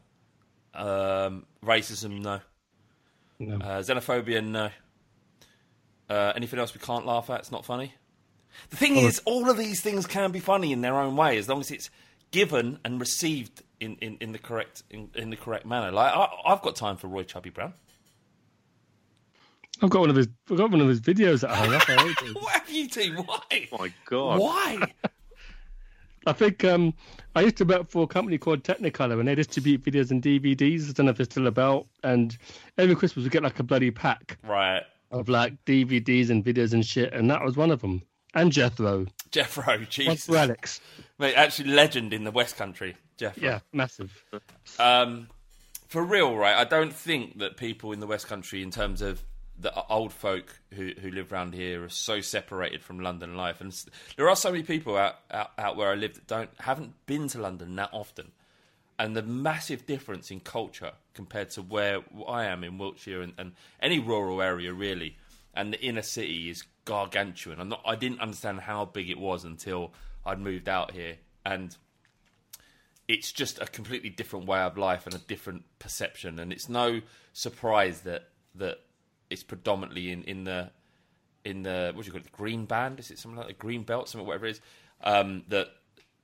Um, racism no.
No.
Uh, xenophobia no. Uh, anything else we can't laugh at? It's not funny. The thing is, all of these things can be funny in their own way, as long as it's given and received in, in, in the correct in, in the correct manner. Like I, I've got time for Roy Chubby Brown.
I've got one of his. I've got one of his videos at home. I.
What have you two? Why?
Oh my God.
Why?
I think um, I used to work for a company called Technicolor, and they distribute videos and DVDs. I don't know if it's still about. And every Christmas we get like a bloody pack
right,
of like DVDs and videos and shit, and that was one of them. And Jethro,
Jeffro.
one
Jesus,
for Alex.
mate, actually legend in the West Country. Jeffro.
Yeah, massive.
Um, for real, right? I don't think that people in the West Country, in terms of the old folk who who live around here, are so separated from London life. And there are so many people out, out out where I live that don't haven't been to London that often. And the massive difference in culture compared to where I am in Wiltshire and, and any rural area really, and the inner city is gargantuan. I'm not. I didn't understand how big it was until I'd moved out here, and it's just a completely different way of life and a different perception. And it's no surprise that that it's predominantly in, in the in the what do you call it, the green band? Is it something like the green belt, something whatever it is? Um, that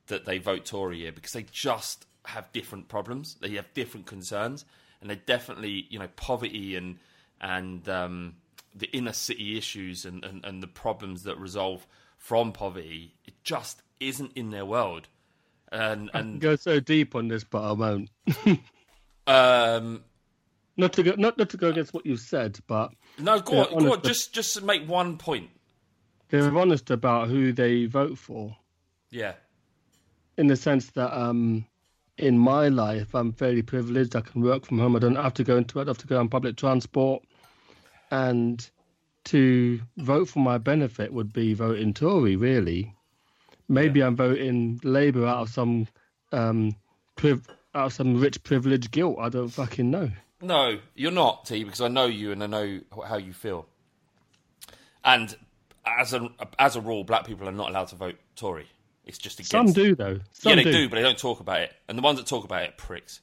that they vote Tory here because they just have different problems. They have different concerns, and they definitely you know poverty and and um, the inner city issues and, and, and the problems that resolve from poverty. It just isn't in their world. And
I can
and
go so deep on this, but I won't.
um,
Not to go, not, not to go against what you said, but
no, go on, go on. Just just make one point.
they're honest about who they vote for.
Yeah,
in the sense that um, in my life, I'm fairly privileged. I can work from home. I don't have to go into it. I don't have to go on public transport. And to vote for my benefit would be voting Tory, really. Maybe I'm voting Labour out of some um, priv- out of some rich privilege guilt. I don't fucking know.
No, you're not, T, because I know you and I know how you feel. And as a as a rule, black people are not allowed to vote Tory. It's just against.
Some do though. Some
yeah, they do. but they don't talk about it. And the ones that talk about it, pricks.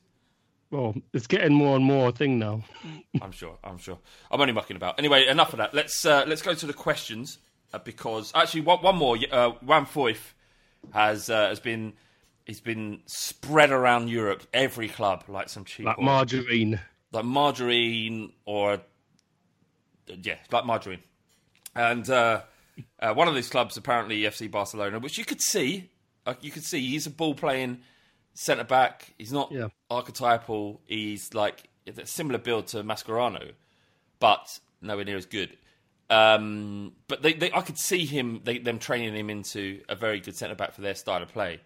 Well, it's getting more and more a thing now.
I'm sure. I'm sure. I'm only mucking about. Anyway, enough of that. Let's uh, let's go to the questions uh, because actually one, one more. Uh, Juan Foyth has uh, has been he's been spread around Europe, every club like some cheap
Like
oil.
margarine.
like margarine or yeah, like margarine. And uh, uh, one of these clubs, apparently FC Barcelona, which you could see, like you could see, he's a ball playing centre back. He's not
Yeah.
archetypal. He's like a similar build to Mascherano, but nowhere near as good. Um, but they, they, I could see him, they, them training him into a very good centre back for their style of play.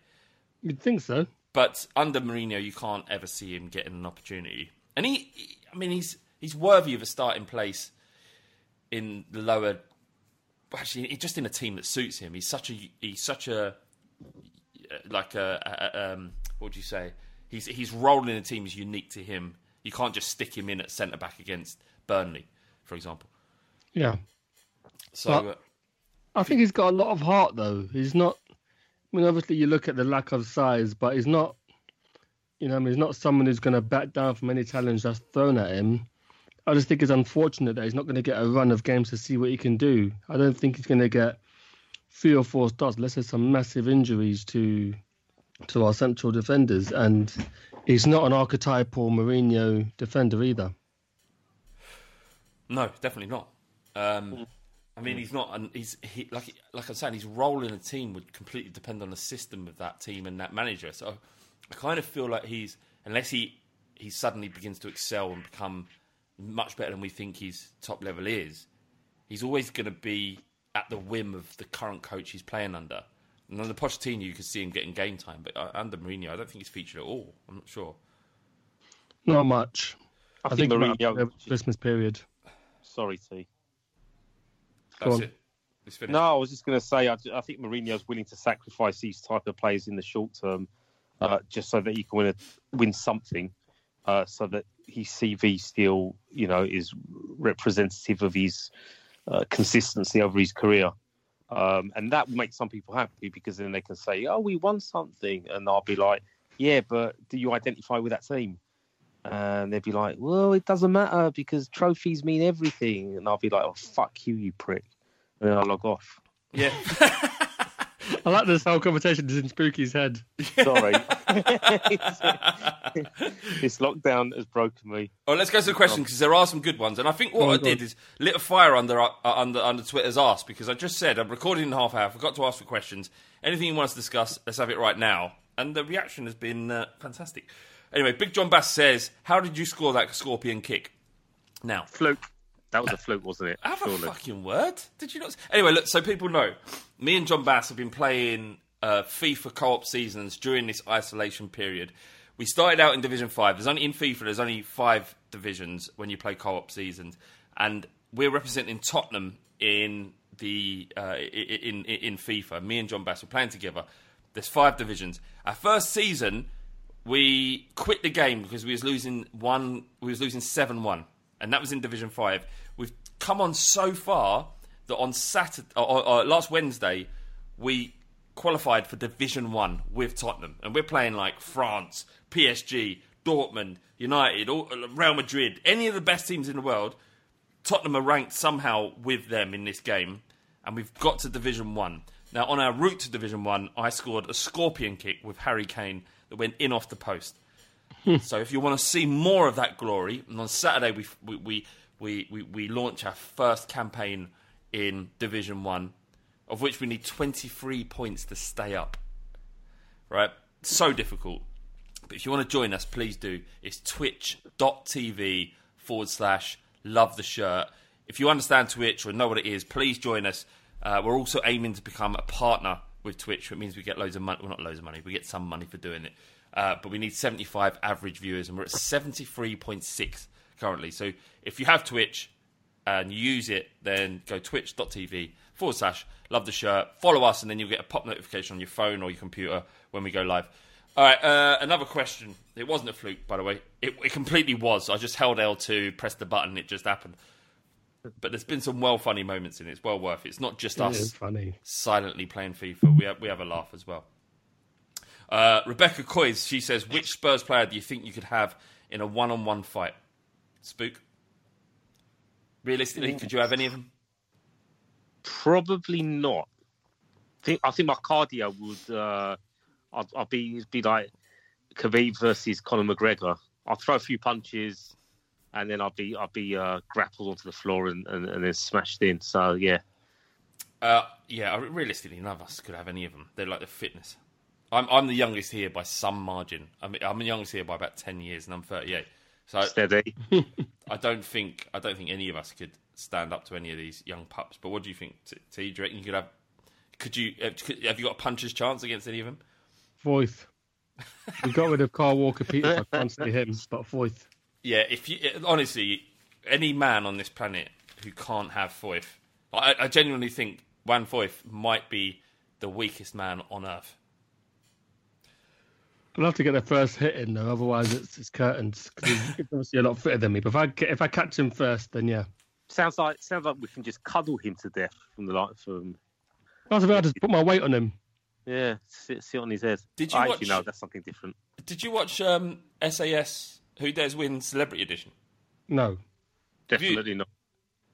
You'd think so.
But under Mourinho, you can't ever see him getting an opportunity. And he, he- I mean, he's he's worthy of a starting place in the lower. Actually, just in a team that suits him. He's such a he's such a like a, a- a- um, what would you say? He's his role in the team is unique to him. You can't just stick him in at centre back against Burnley, for example.
Yeah.
So
But-
uh,
I think he's got a lot of heart, though. He's not. I mean, obviously, you look at the lack of size, but he's not. You know, I mean, he's not someone who's going to back down from any challenge that's thrown at him. I just think it's unfortunate that he's not going to get a run of games to see what he can do. I don't think he's going to get three or four starts unless there's some massive injuries to to our central defenders, and he's not an archetypal Mourinho defender either.
No, definitely not. Um, I mean, he's not. And he's he, like like I'm saying, his role in a team would completely depend on the system of that team and that manager. So I kind of feel like he's unless he he suddenly begins to excel and become much better than we think his top level is. He's always going to be at the whim of the current coach he's playing under. And under Pochettino, you could see him getting game time, but uh, under Mourinho, I don't think he's featured at all. I'm not sure.
Not much.
I, think,
he might
Mourinho.
have a Christmas period.
Sorry, T.
That's
on.
it. It's finished.
No, I was just going to say, I, I think Mourinho's willing to sacrifice these type of players in the short term, uh, just so that he can win, a, win something, uh, so that his CV still, you know, is representative of his uh, consistency over his career. Um, and that will make some people happy because then they can say, "Oh, we won something," and I'll be like, "Yeah, but do you identify with that team?" And they'd be like, "Well, it doesn't matter because trophies mean everything," and I'll be like, "Oh, fuck you, you prick," and then I'll log off.
Yeah.
I like this whole conversation is in Spooky's head.
Sorry. this lockdown has broken me.
Oh, let's go to the questions because there are some good ones, and I think what
Go on,
I
go
did
on.
is lit a fire under uh, under under Twitter's ass because I just said I'm recording in half hour. I forgot to ask for questions. Anything you want us to discuss, let's have it right now. And the reaction has been uh, fantastic. Anyway, Big John Bass says, "How did you score that scorpion kick?" Now,
Fluke. That was a fluke, wasn't it?
have a fucking word. Did you not? Anyway, look. So people know, me and John Bass have been playing uh, FIFA co-op seasons during this isolation period. We started out in Division Five. There's only in FIFA. There's only five divisions when you play co-op seasons, and we're representing Tottenham in the uh, in in FIFA. Me and John Bass were playing together. There's five divisions. Our first season, we quit the game because we was losing one. We was losing seven one, and that was in Division Five. We've come on so far that on Saturday, or, or, or last Wednesday, we qualified for Division One with Tottenham, and we're playing like France, PSG, Dortmund, United, all, Real Madrid, any of the best teams in the world. Tottenham are ranked somehow with them in this game, and we've got to Division One. Now, on our route to Division One, I scored a scorpion kick with Harry Kane that went in off the post. so, if you want to see more of that glory, and on Saturday we we we we, we, we launch our first campaign in Division One, of which we need 23 points to stay up. Right, so difficult. But if you want to join us, please do. It's twitch.tv forward slash love the shirt. If you understand Twitch or know what it is, please join us. Uh, we're also aiming to become a partner with Twitch, which means we get loads of money. Well, not loads of money, we get some money for doing it. Uh, but we need 75 average viewers, and we're at 73.6 currently. So if you have Twitch and you use it, then go twitch.tv forward slash love the shirt. Follow us, and then you'll get a pop notification on your phone or your computer when we go live. All right, uh, another question. It wasn't a fluke, by the way. It, it completely was. I just held L2, pressed the button, it just happened. But there's been some well funny moments in it. It's well worth it. It's not just
It
us
funny.
silently playing FIFA. We have, we have a laugh as well. Uh, Rebecca Coys, she says, which Spurs player do you think you could have in a one-on-one fight? Spook. Realistically, could you have any of them?
Probably not. I think I think my cardio would. Uh, I'd, I'd be be like Khabib versus Conor McGregor. I'll throw a few punches, and then I'll be I'll be uh, grappled onto the floor and, and, and then smashed in. So yeah,
Uh, yeah, realistically, none of us could have any of them. They're like the fitness. I'm I'm the youngest here by some margin. I mean, I'm the youngest here by about ten years, and I'm 38. So
steady.
I don't think I don't think any of us could stand up to any of these young pups. But what do you think? T, T, do you reckon you could have? Could you uh, have you got a puncher's chance against any of them?
Foyth. We got rid of Kyle Walker-Peters. I can't him, but Foyth.
Yeah, if you honestly, any man on this planet who can't have Foyth, I, I genuinely think Juan Foyth might be the weakest man on earth.
I'll have to get the first hit in though, otherwise it's, it's curtains. He's obviously a lot fitter than me. But if I if I catch him first, then yeah.
Sounds like sounds like we can just cuddle him to death from the light from
I was about to put my weight on him.
yeah, sit, sit on his head.
Did you
I
watch-
actually no, that's something different.
Did you watch um, SAS Who Dares Win Celebrity Edition?
No.
Definitely not.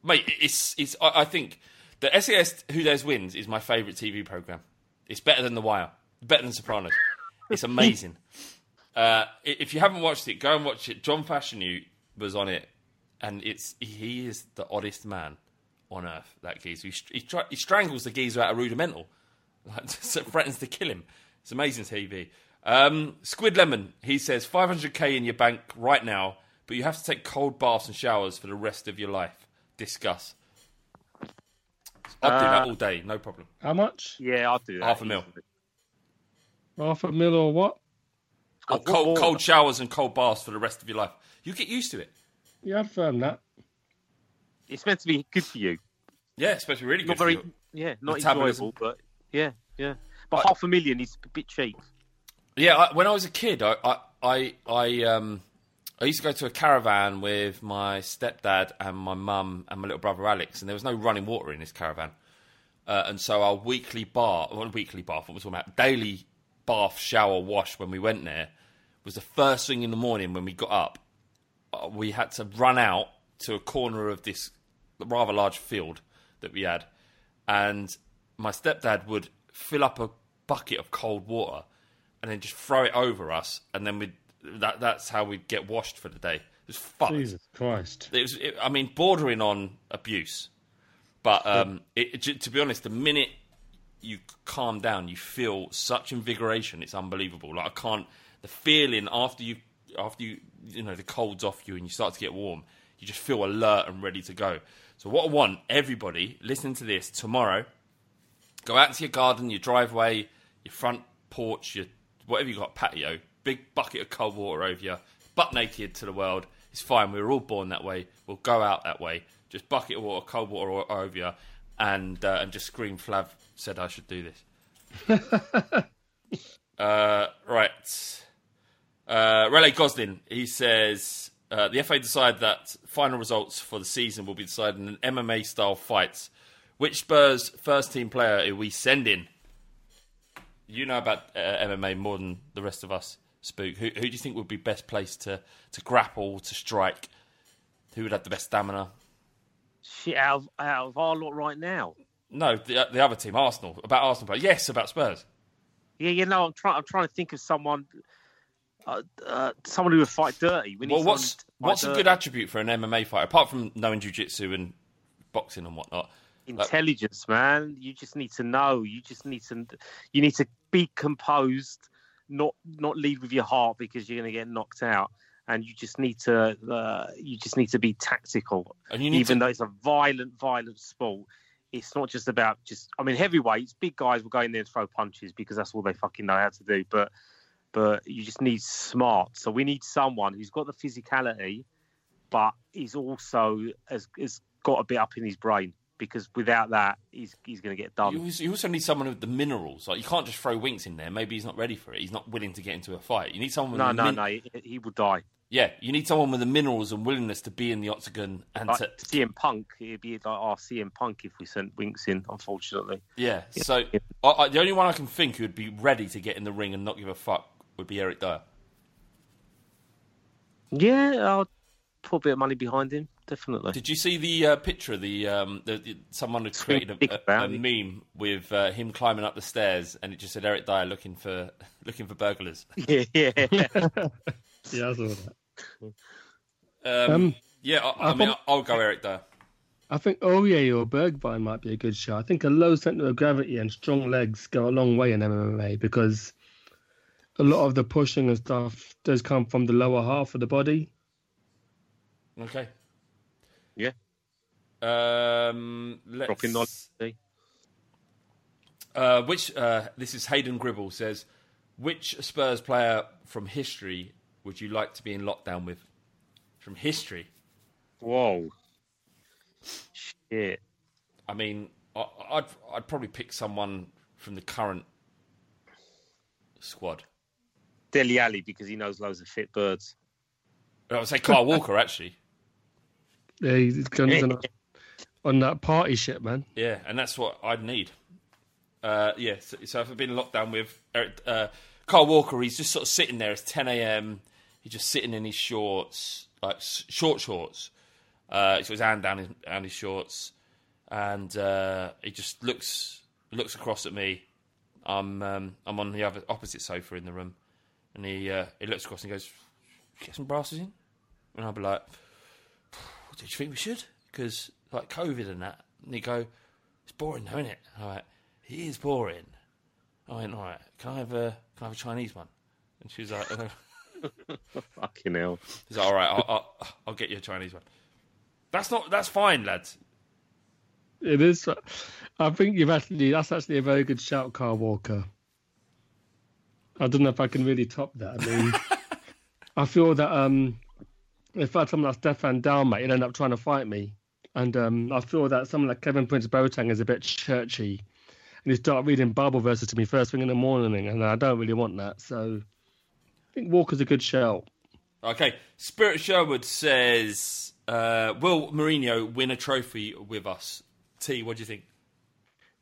Mate, it's it's. I, I think the SAS Who Dares Wins is my favourite TV program. It's better than The Wire, better than Sopranos. It's amazing. uh, if you haven't watched it, go and watch it. John Fashanu was on it, and it's he is the oddest man on earth. That geezer, he, he, try, he strangles the geezer out of rudimental, like threatens to kill him. It's amazing TV. Um, Squid Lemon, he says 500k in your bank right now, but you have to take cold baths and showers for the rest of your life. Discuss. I'd do that
Uh,
all day, no problem.
How much?
Yeah, I'll do that.
Half a mil.
Half a mil or what?
Or cold, cold showers and cold baths for the rest of your life. You get used to it.
Yeah, I'd firm that.
It's meant to be good for you.
Yeah, especially really good
Not
for
very,
you.
yeah, not
Metabolism.
enjoyable, but yeah, yeah. But half a million is a bit cheap.
Yeah, I, when I was a kid, I, I, I, I, um, I used to go to a caravan with my stepdad and my mum and my little brother Alex, and there was no running water in this caravan. Uh, and so our weekly bath, well, weekly bath, what was talking about, daily bath, shower, wash when we went there was the first thing in the morning when we got up. Uh, we had to run out to a corner of this rather large field that we had, and my stepdad would fill up a bucket of cold water and then just throw it over us, and then we that that's how we'd get washed for the day. It was fucked.
Jesus Christ.
It was, it, I mean, bordering on abuse. But um, it, it- to be honest, the minute you calm down, you feel such invigoration. It's unbelievable. Like I can't. The feeling after you, after you, you know, the cold's off you and you start to get warm, you just feel alert and ready to go. So what I want everybody listening to this tomorrow, go out to your garden, your driveway, your front porch, your whatever you got, patio, big bucket of cold water over you, butt naked to the world. It's fine. We were all born that way. We'll go out that way. Just bucket of water, cold water over you, and uh, and just scream. Flav said I should do this. uh, right. Uh, Raleigh Goslin, he says uh, the FA decided that final results for the season will be decided in an MMA style fights. Which Spurs first team player are we sending? You know about uh, MMA more than the rest of us, Spook. Who, who do you think would be best placed to, to grapple, to strike? Who would have the best stamina?
Shit, out of, out of our lot right now.
No, the, the other team, Arsenal. About Arsenal, but yes, about Spurs.
Yeah, you know, I'm trying. I'm trying to think of someone, uh, uh, someone who would fight dirty. We need
Well, what's what's a good attribute for an MMA fighter apart from knowing jiu-jitsu and boxing and whatnot? Like-
intelligence, man. You just need to know. You just need to. You need to be composed, not not lead with your heart because you're going to get knocked out. And you just need to. Uh, you just need to be tactical.
And you need
Even
to-
though it's a violent, violent sport, it's not just about just. I mean, heavyweights, big guys will go in there and throw punches because that's all they fucking know how to do. But but you just need smart. So we need someone who's got the physicality, but he's also has, has got a bit up in his brain because without that, he's he's going to get done.
You also, need someone with the minerals. Like you can't just throw Winks in there. Maybe he's not ready for it. He's not willing to get into a fight. You need someone with
no, no,
min-
no, he, he will die.
Yeah, you need someone with the minerals and willingness to be in the octagon and
Like
to
CM Punk, it'd be like oh, our CM Punk if we sent Winks in. Unfortunately,
yeah. So I, I, the only one I can think who would be ready to get in the ring and not give a fuck would be Eric Dier.
yeah, I'll put a bit of money behind him. Definitely.
Did you see the uh, picture? The, um, the, the someone had created a, a, a meme with uh, him climbing up the stairs, and it just said Eric Dier looking for looking for burglars.
yeah, yeah.
Yeah, I saw that.
Um,
Um,
yeah, I, I
I
mean,
thought-
I'll go Eric Dier.
I think Oye or Bergwijn might be a good shot. I think a low centre of gravity and strong legs go a long way in MMA because a lot of the pushing and stuff does come from the lower half of the body.
Okay.
Yeah.
Um, let's,
Dropping knowledge.
Uh, which uh, this is Hayden Gribble says, which Spurs player from history would you like to be in lockdown with? From history,
Whoa. Shit.
I mean, I, I'd I'd probably pick someone from the current squad.
Dele Alli because he knows loads of fit birds.
I would say Kyle Walker actually.
Yeah, he's going on, on that party shit, man.
Yeah, and that's what I'd need. Uh, yeah, so, so if I've been locked down with Eric, uh, Kyle Walker, he's just sort of sitting there. It's 10 a.m. He's just sitting in his shorts, like short shorts. Uh, so his hand down his, down his shorts, and uh, he just looks looks across at me. I'm um, I'm on the other opposite sofa in the room, and he uh, he looks across and goes, "Get some brasses in," and I'll be like, "Do you think we should?" Because like COVID and that, and he go, "It's boring, though, isn't it?" I'm like, "It is boring." I went, "All right, can I have a can I have a Chinese one?" And she was like,
Fucking hell.
He's like, "All right, I'll, I'll I'll get you a Chinese one." That's not that's fine, lads.
It is. I think you've actually. That's actually a very good shout, Kyle Walker. I don't know if I can really top that. I mean, I feel that um, if I had someone like Stéphane Dalmat, he'd end up trying to fight me, and um, I feel that someone like Kevin Prince Boateng is a bit churchy, and he start reading Bible verses to me first thing in the morning, and I don't really want that. So, I think Walker's a good shout.
Okay, Spirit Sherwood says, uh, "Will Mourinho win a trophy with us?" T, what do you think?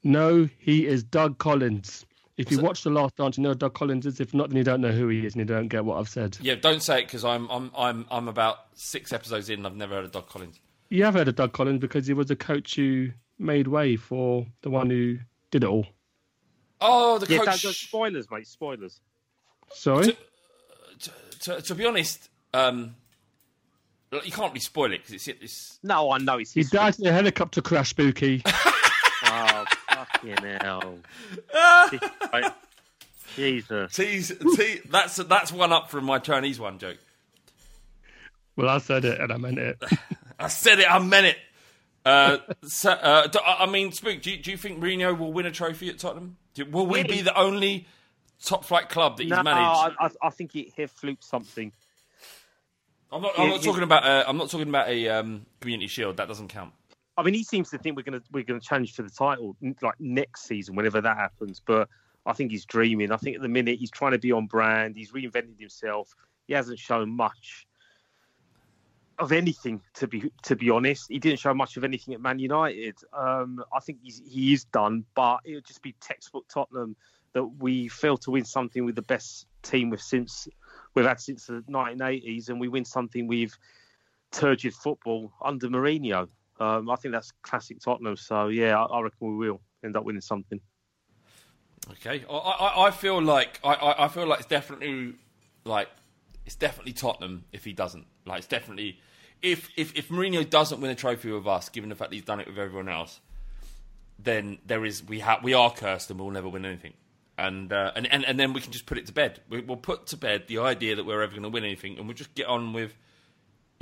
No, he is Doug Collins. If you watch the last dance, you know Doug Collins is. If not, then you don't know who he is and you don't get what I've said.
Yeah, don't say it because I'm I'm I'm I'm about six episodes in. and I've never heard of Doug Collins.
You have heard of Doug Collins because he was the coach who made way for the one who did it all.
Oh, the
Yeah,
coach.
don't spoilers, mate. Spoilers.
Sorry?
to, to be honest, um, you can't really spoil it because it's it's.
No, I know it's
He
his.
died in a helicopter crash, Spooky.
Oh, fucking hell. Jesus.
T's, T, that's that's one up from my Chinese one joke.
well, I said it and I meant it.
I said it. I meant it. Uh, so, uh, do- I I mean, Spook, do you, do you think Mourinho will win a trophy at Tottenham? Do, will we be the only top flight club that he's
No,
managed?
I, I, I think he, he fluked something.
I'm not. I'm not talking about. Uh, I'm not talking about a um, community shield. That doesn't count.
I mean, he seems to think we're gonna we're gonna challenge for the title like next season, whenever that happens. But I think he's dreaming. I think at the minute he's trying to be on brand. He's reinvented himself. He hasn't shown much of anything to be to be honest. He didn't show much of anything at Man United. Um, I think he's, he is done, but it would just be textbook Tottenham that we fail to win something with the best team we've since we've had since the 1980s, and we win something with turgid football under Mourinho. Um, I think that's classic Tottenham. So yeah, I, I reckon we will end up winning something.
Okay, I, I, I feel like I, I, feel like it's definitely like it's definitely Tottenham if he doesn't. Like it's definitely if if if Mourinho doesn't win a trophy with us, given the fact that he's done it with everyone else, then there is we have we are cursed and we'll never win anything. And, uh, and and and then we can just put it to bed. We, we'll put to bed the idea that we're ever going to win anything, and we'll just get on with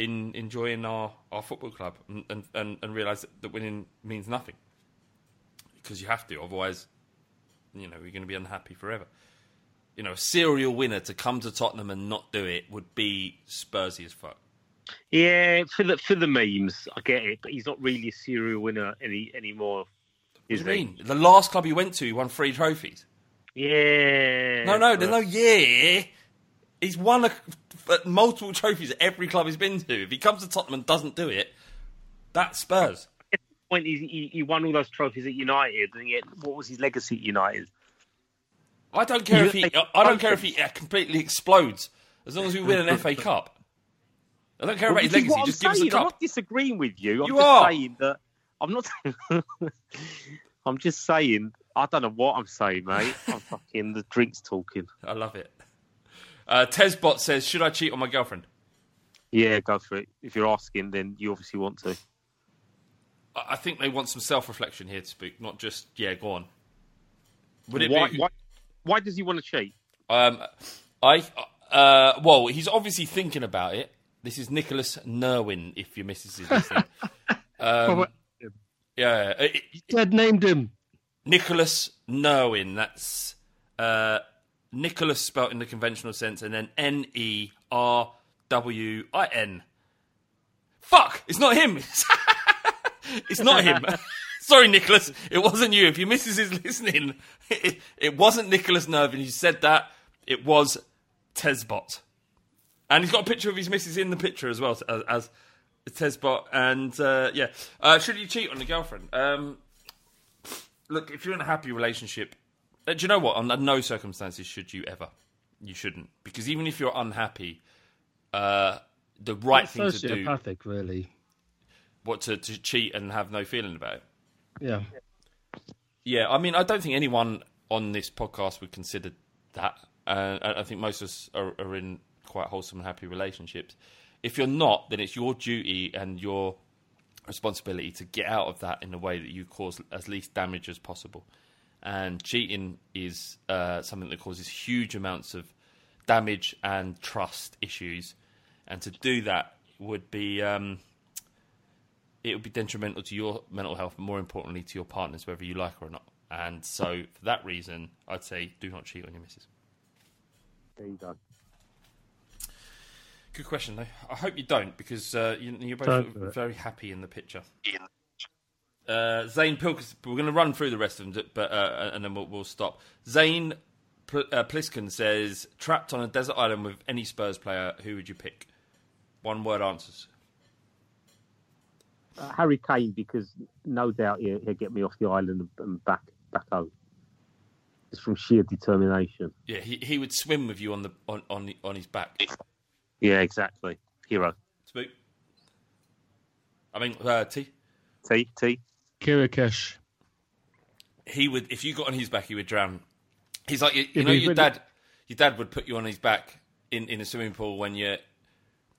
in enjoying our, our football club and and, and, and realize that, that winning means nothing because you have to, otherwise you know, you're going to be unhappy forever. You know, a serial winner to come to Tottenham and not do it would be Spursy as fuck.
Yeah, for the for the memes, I get it, but he's not really a serial winner any anymore.
What do you mean? The last club he went to, he won three trophies.
Yeah.
No, no, there's no yeah. He's won a- multiple trophies at every club he's been to. If he comes to Tottenham and doesn't do it, that's Spurs.
The point is, he, he won all those trophies at United, and yet what was his legacy at United?
I don't care
You-
if he. I don't care if he completely explodes. As long as we win an FA Cup. I don't care about his
Well, this is
legacy.
what I'm
Just give us a
saying. I'm not disagreeing with you. I'm
You
just
are.
saying that I'm not. I'm just saying. I don't know what I'm saying, mate. I'm fucking the drinks talking.
I love it. Uh, Tesbot says, "Should I cheat on my girlfriend?"
Yeah, go for it. If you're asking, then you obviously want to.
I I think they want some self-reflection here to speak, not just yeah, go on. Would it
why,
be?
why, why does he want to cheat?
Um, I uh, well, he's obviously thinking about it. This is Nicholas Nerwin. If your missus is listening, um, yeah, uh, it-
Dad named him.
Nicholas Nerwin. That's uh, Nicholas spelt in the conventional sense, and then N E R W I N. Fuck! It's not him. it's not him. Sorry, Nicholas. It wasn't you. If your missus is listening, it, it wasn't Nicholas Nerwin who said that. It was Tesbot, and he's got a picture of his missus in the picture as well as, as Tesbot. And uh, yeah, uh, should you cheat on a girlfriend? Um, look, if you're in a happy relationship, do you know what? Under no circumstances should you ever. You shouldn't, because even if you're unhappy, uh, the right
It's
thing to do,
sociopathic, really.
what to, to cheat and have no feeling about it.
Yeah.
Yeah, I mean, I don't think anyone on this podcast would consider that. Uh, I I think most of us are, are in quite wholesome and happy relationships. If you're not, then it's your duty and your responsibility to get out of that in a way that you cause as least damage as possible. And cheating is uh, something that causes huge amounts of damage and trust issues. And to do that would be um, it would be detrimental to your mental health, but more importantly to your partners, whether you like her or not. And so, for that reason, I'd say do not cheat on your missus.
There you go.
Good question, though. I hope you don't, because uh, you, you're both
Don't do
very happy in the picture. Uh, Zane Pilkins, we're going to run through the rest of them, but uh, and then we'll, we'll stop. Zane Pl- uh, Pliskin says, trapped on a desert island with any Spurs player, who would you pick? One word answers.
Uh, Harry Kane, because no doubt he'll, he'll get me off the island and, and back back home. It's from sheer determination.
Yeah, he, he would swim with you on the on on, the, on his back.
Yeah, exactly. Hero.
Spook. I mean, uh, T.
T T.
Kirikesh.
he would if you got on his back, he would drown. He's like you, you know your
really-
dad. Your dad would put you on his back in, in a swimming pool when you're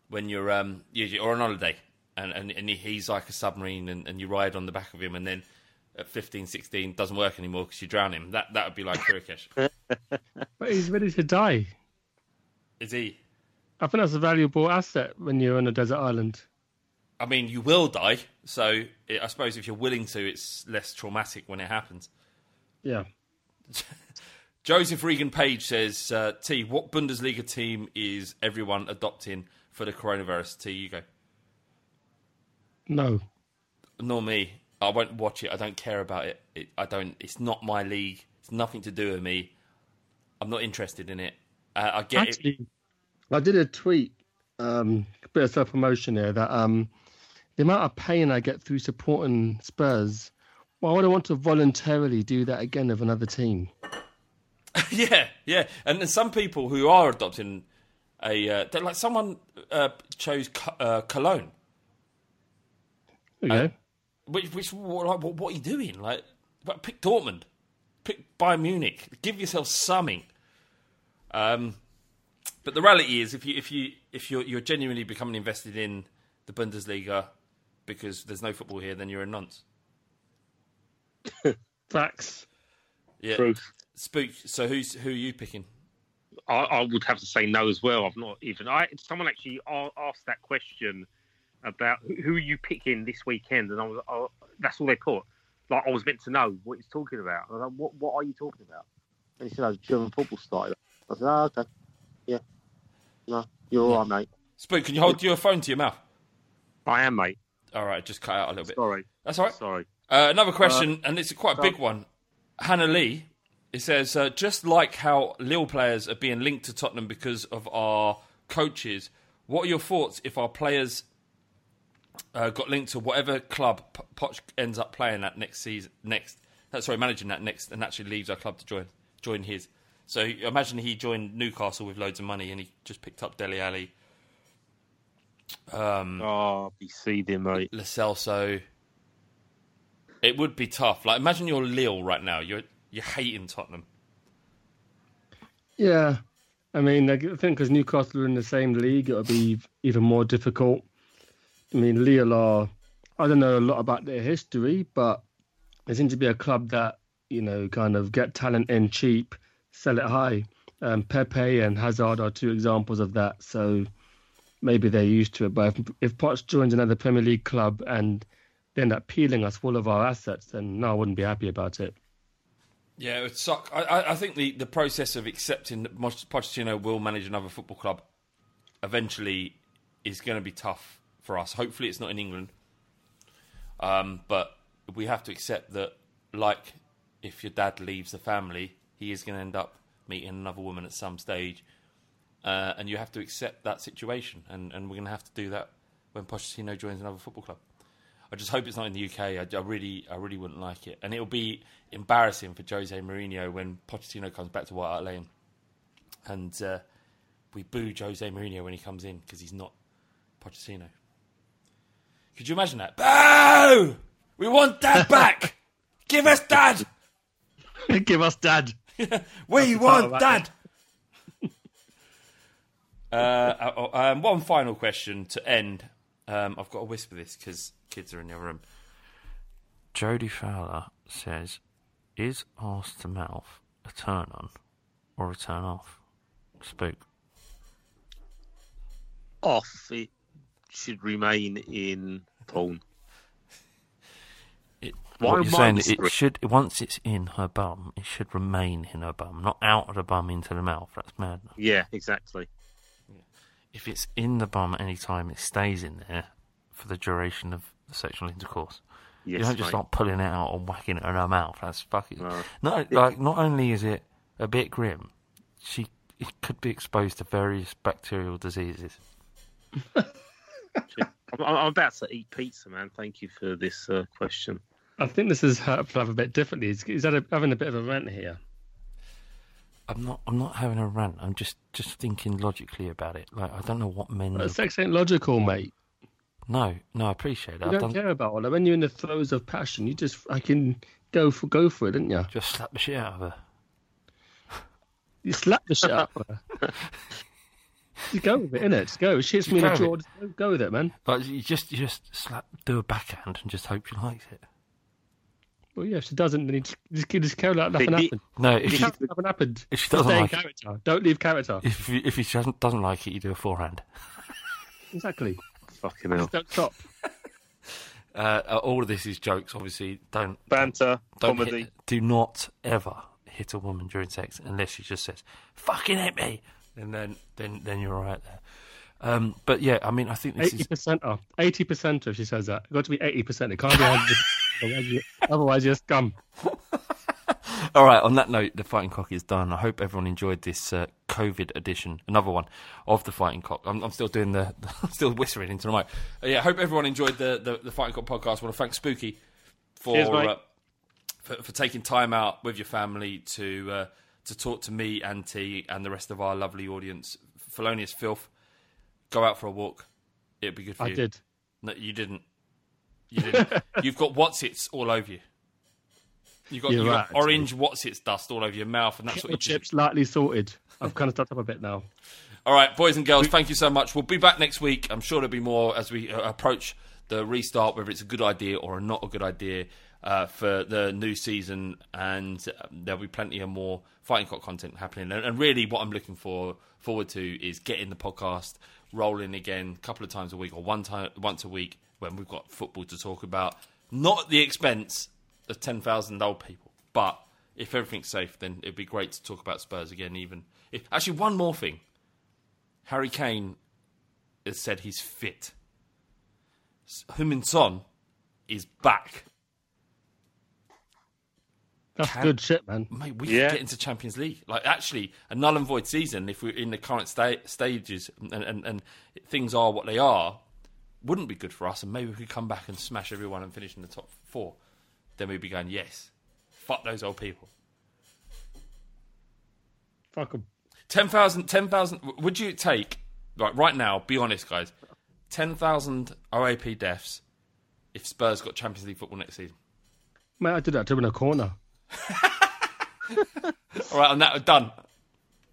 when you're um you- or on holiday, and and, and he's like a submarine, and, and you ride on the back of him, and then at 15, 16, doesn't work anymore because you drown him. That that would be like Kirikesh.
But he's ready to die.
Is he?
I think that's a valuable asset when you're on a desert island.
I mean, you will die. So it, I suppose if you're willing to, it's less traumatic when it happens.
Yeah.
Joseph Regan Page says, uh, T, what Bundesliga team is everyone adopting for the coronavirus? T, you go.
No.
Nor me. I won't watch it. I don't care about it. it. I don't. It's not my league. It's nothing to do with me. I'm not interested in it. Uh, I get it.
I did a tweet, um, a bit of self promotion here, that um, the amount of pain I get through supporting Spurs, I would want to voluntarily do that again with another team.
yeah, yeah. And then some people who are adopting a, uh, they're like someone uh, chose Co- uh, Cologne.
You
Uh. Which, which, what, like, what, what are you doing? Like, but pick Dortmund, pick Bayern Munich. Give yourself something. Um, but the reality is, if you if you if you're you're genuinely becoming invested in the Bundesliga because there's no football here, then you're a nonce.
Facts.
Yeah,
Truth.
spook. So who's who are you picking?
I, I would have to say no as well. I've not even. I someone actually asked that question about who, who are you picking this weekend, and I was. I, that's all they put. Like I was meant to know what he's talking about. I was like, what What are you talking about? And he said, "Oh, German football started." I said, "Oh, okay, yeah, no, you're all right, mate.
Spook, can you hold your phone to your mouth?
I am, mate.
All right, just cut out a little bit.
Sorry,
That's all right.
sorry."
Uh, another question, and it's quite a big one. Hannah Lee, it says, uh, just like how Lille players are being linked to Tottenham because of our coaches, what are your thoughts if our players uh, got linked to whatever club P- Poch ends up playing at next season? Next, uh, sorry, managing that next, and actually leaves our club to join join his. So imagine he joined Newcastle with loads of money, and he just picked up Dele Alli, um,
Oh, be seething, mate.
Lo Celso. It would be tough. Like imagine you're Lille right now. You're you're hating Tottenham.
Yeah. I mean, I think because Newcastle are in the same league, it'll be even more difficult. I mean, Lille are, I don't know a lot about their history, but they seem to be a club that, you know, kind of get talent in cheap, sell it high. Um, Pepe and Hazard are two examples of that. So maybe they're used to it. But if, if Poch joins another Premier League club and they end up peeling us all of our assets, then no, I wouldn't be happy about it.
Yeah, it would suck. I, I, think the, the process of accepting that Poch- Pochettino will manage another football club eventually is going to be tough for us. Hopefully, it's not in England. Um, but we have to accept that, like, if your dad leaves the family, he is going to end up meeting another woman at some stage. Uh, and you have to accept that situation. And, and we're going to have to do that when Pochettino joins another football club. I just hope it's not in the UK. I, I really, I really wouldn't like it, and it'll be embarrassing for Jose Mourinho when Pochettino comes back to White Hart Lane, and uh, we boo Jose Mourinho when he comes in because he's not Pochettino. Could you imagine that? Boo! We want Dad back. Give us Dad.
Give us dad.
We want Dad. Uh, uh, um, one final question to end. Um, I've got to whisper this because kids are in the other room. Jodie Fowler says, "Is arse to mouth a turn on or a turn off?" Spook.
Off, it should remain in porn.
It,
Why
what you're saying, it should once it's in her bum, it should remain in her bum, not out of the bum into the mouth. That's madness.
Yeah, exactly.
If it's in the bum at any time, it stays in there for the duration of the sexual intercourse.
Yes,
you don't just
mate.
start pulling it out and whacking it in her mouth. That's fucking.
No.
Not like not only is it a bit grim, she it could be exposed to various bacterial diseases.
I'm, I'm about to eat pizza, man. Thank you for this uh, question.
I think this is helpful have a bit differently. Is he's had a, having a bit of a rant here.
I'm not. I'm not having a rant. I'm just just thinking logically about it. Like I don't know what men.
But sex ain't logical, mate.
No, no, I appreciate it.
You
I've
don't
done,
care about all that. When you're in the throes of passion, you just I can go for go for it, didn't you?
just slap the shit out of her.
You slap the shit out of her. Just go with it, innit? Just go. She hits me in
go
the
with
jaw, go, with it, man.
Like you just you just slap do a backhand and just hope she likes it.
Well, yeah, if she doesn't, then you just, just, just carry like nothing
the-
happened.
No, if
Just
she,
carry like nothing happened.
if she
Just
doesn't
stay in
like it,
character. Don't leave character.
if you, if she doesn't doesn't like it, you do a forehand.
Exactly.
Fucking hell.
Don't stop.
Uh, all of this is jokes. Obviously, don't
Banter,
don't
comedy.
hit, do not ever hit a woman during sex unless she just says "fucking hit me," and then then then you're all right there. Um, but yeah, I mean, I think this
Eighty
is
percent off. Eighty percent if she says that. It's got to be eighty percent. It can't be hundred. otherwise, you, otherwise, you're scum.
all right. On that note, the fighting cock is done. I hope everyone enjoyed this uh, COVID edition, another one of the fighting cock. I'm, I'm still doing the, I'm still whispering into the mic. Uh, yeah, I hope everyone enjoyed the, the the fighting cock podcast. I want to thank Spooky for
Cheers,
uh, for, for taking time out with your family to uh, to talk to me and T and the rest of our lovely audience. Felonious filth. Go out for a walk. It'd be good for
I
you.
I did.
No, you didn't. You didn't. You've got what's its all over you. You've got,
You're
you've
right, actually.
orange what's its dust all over your mouth, and that's what you do.
chips lightly sorted. I've kind of stopped up a bit now.
All right, boys and girls, thank you so much. We'll be back next week. I'm sure there'll be more as we uh, approach the restart, whether it's a good idea or not a good idea uh, for the new season, and uh, there'll be plenty of more fighting cock content happening. And, and really, what I'm looking for forward to is getting the podcast rolling again, a couple of times a week or one time once a week when we've got football to talk about, not at the expense of ten thousand old people, but. If everything's safe, then it'd be great to talk about Spurs again. Even if, actually, one more thing. Harry Kane has said he's fit. Heung-min Son is back.
That's
Can-
good shit, man.
Mate, we
Yeah.
could get into Champions League. Like, actually, a null and void season, if we're in the current sta- stages and, and, and things are what they are, wouldn't be good for us. And maybe we could come back and smash everyone and finish in the top four. Then we'd be going, yes, fuck those old people.
Fuck 'em.
10,000, 10,000 would you take, right, right now, be honest, guys, 10,000 OAP deaths if Spurs got Champions League football next season?
Mate, I did that to him in a corner.
All right, on that, we're done.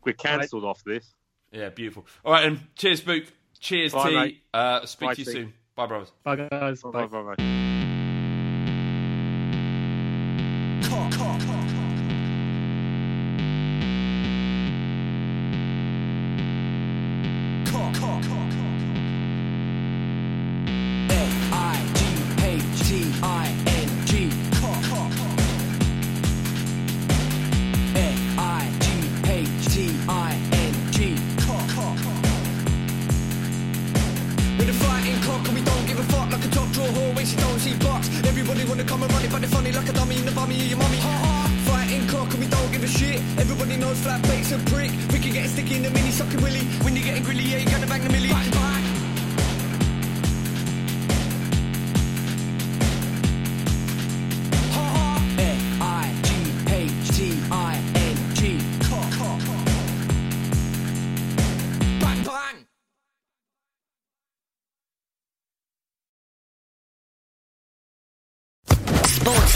We're cancelled off this.
Yeah, beautiful. All right, and cheers, Spook. Cheers,
Bye,
T.
mate.
Uh, speak
Bye,
to you
T.
soon. Bye, brothers.
Bye, guys.
Bye
Bye.
bye bye.
F-I-G-H-T-I-N-G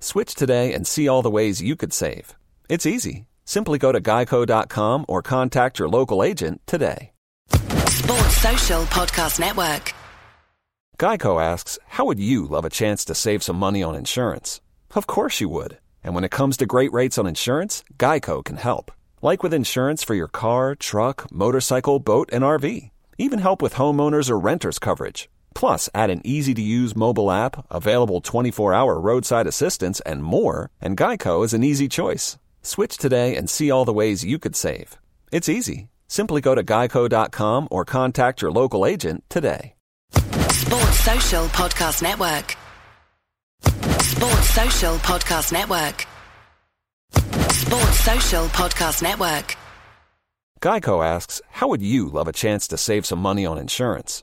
Switch today and see all the ways you could save. It's easy. Simply go to geico.com or contact your local agent today.
Sports Social Podcast Network.
Geico asks, How would you love a chance to save some money on insurance? Of course you would. And when it comes to great rates on insurance, Geico can help. Like with insurance for your car, truck, motorcycle, boat, and RV. Even help with homeowners or renters coverage. Plus, add an easy to use mobile app, available 24 hour roadside assistance, and more, and Geico is an easy choice. Switch today and see all the ways you could save. It's easy. Simply go to geico.com or contact your local agent today.
Sports Social Podcast Network. Sports Social Podcast Network. Sports Social Podcast Network.
Geico asks, How would you love a chance to save some money on insurance?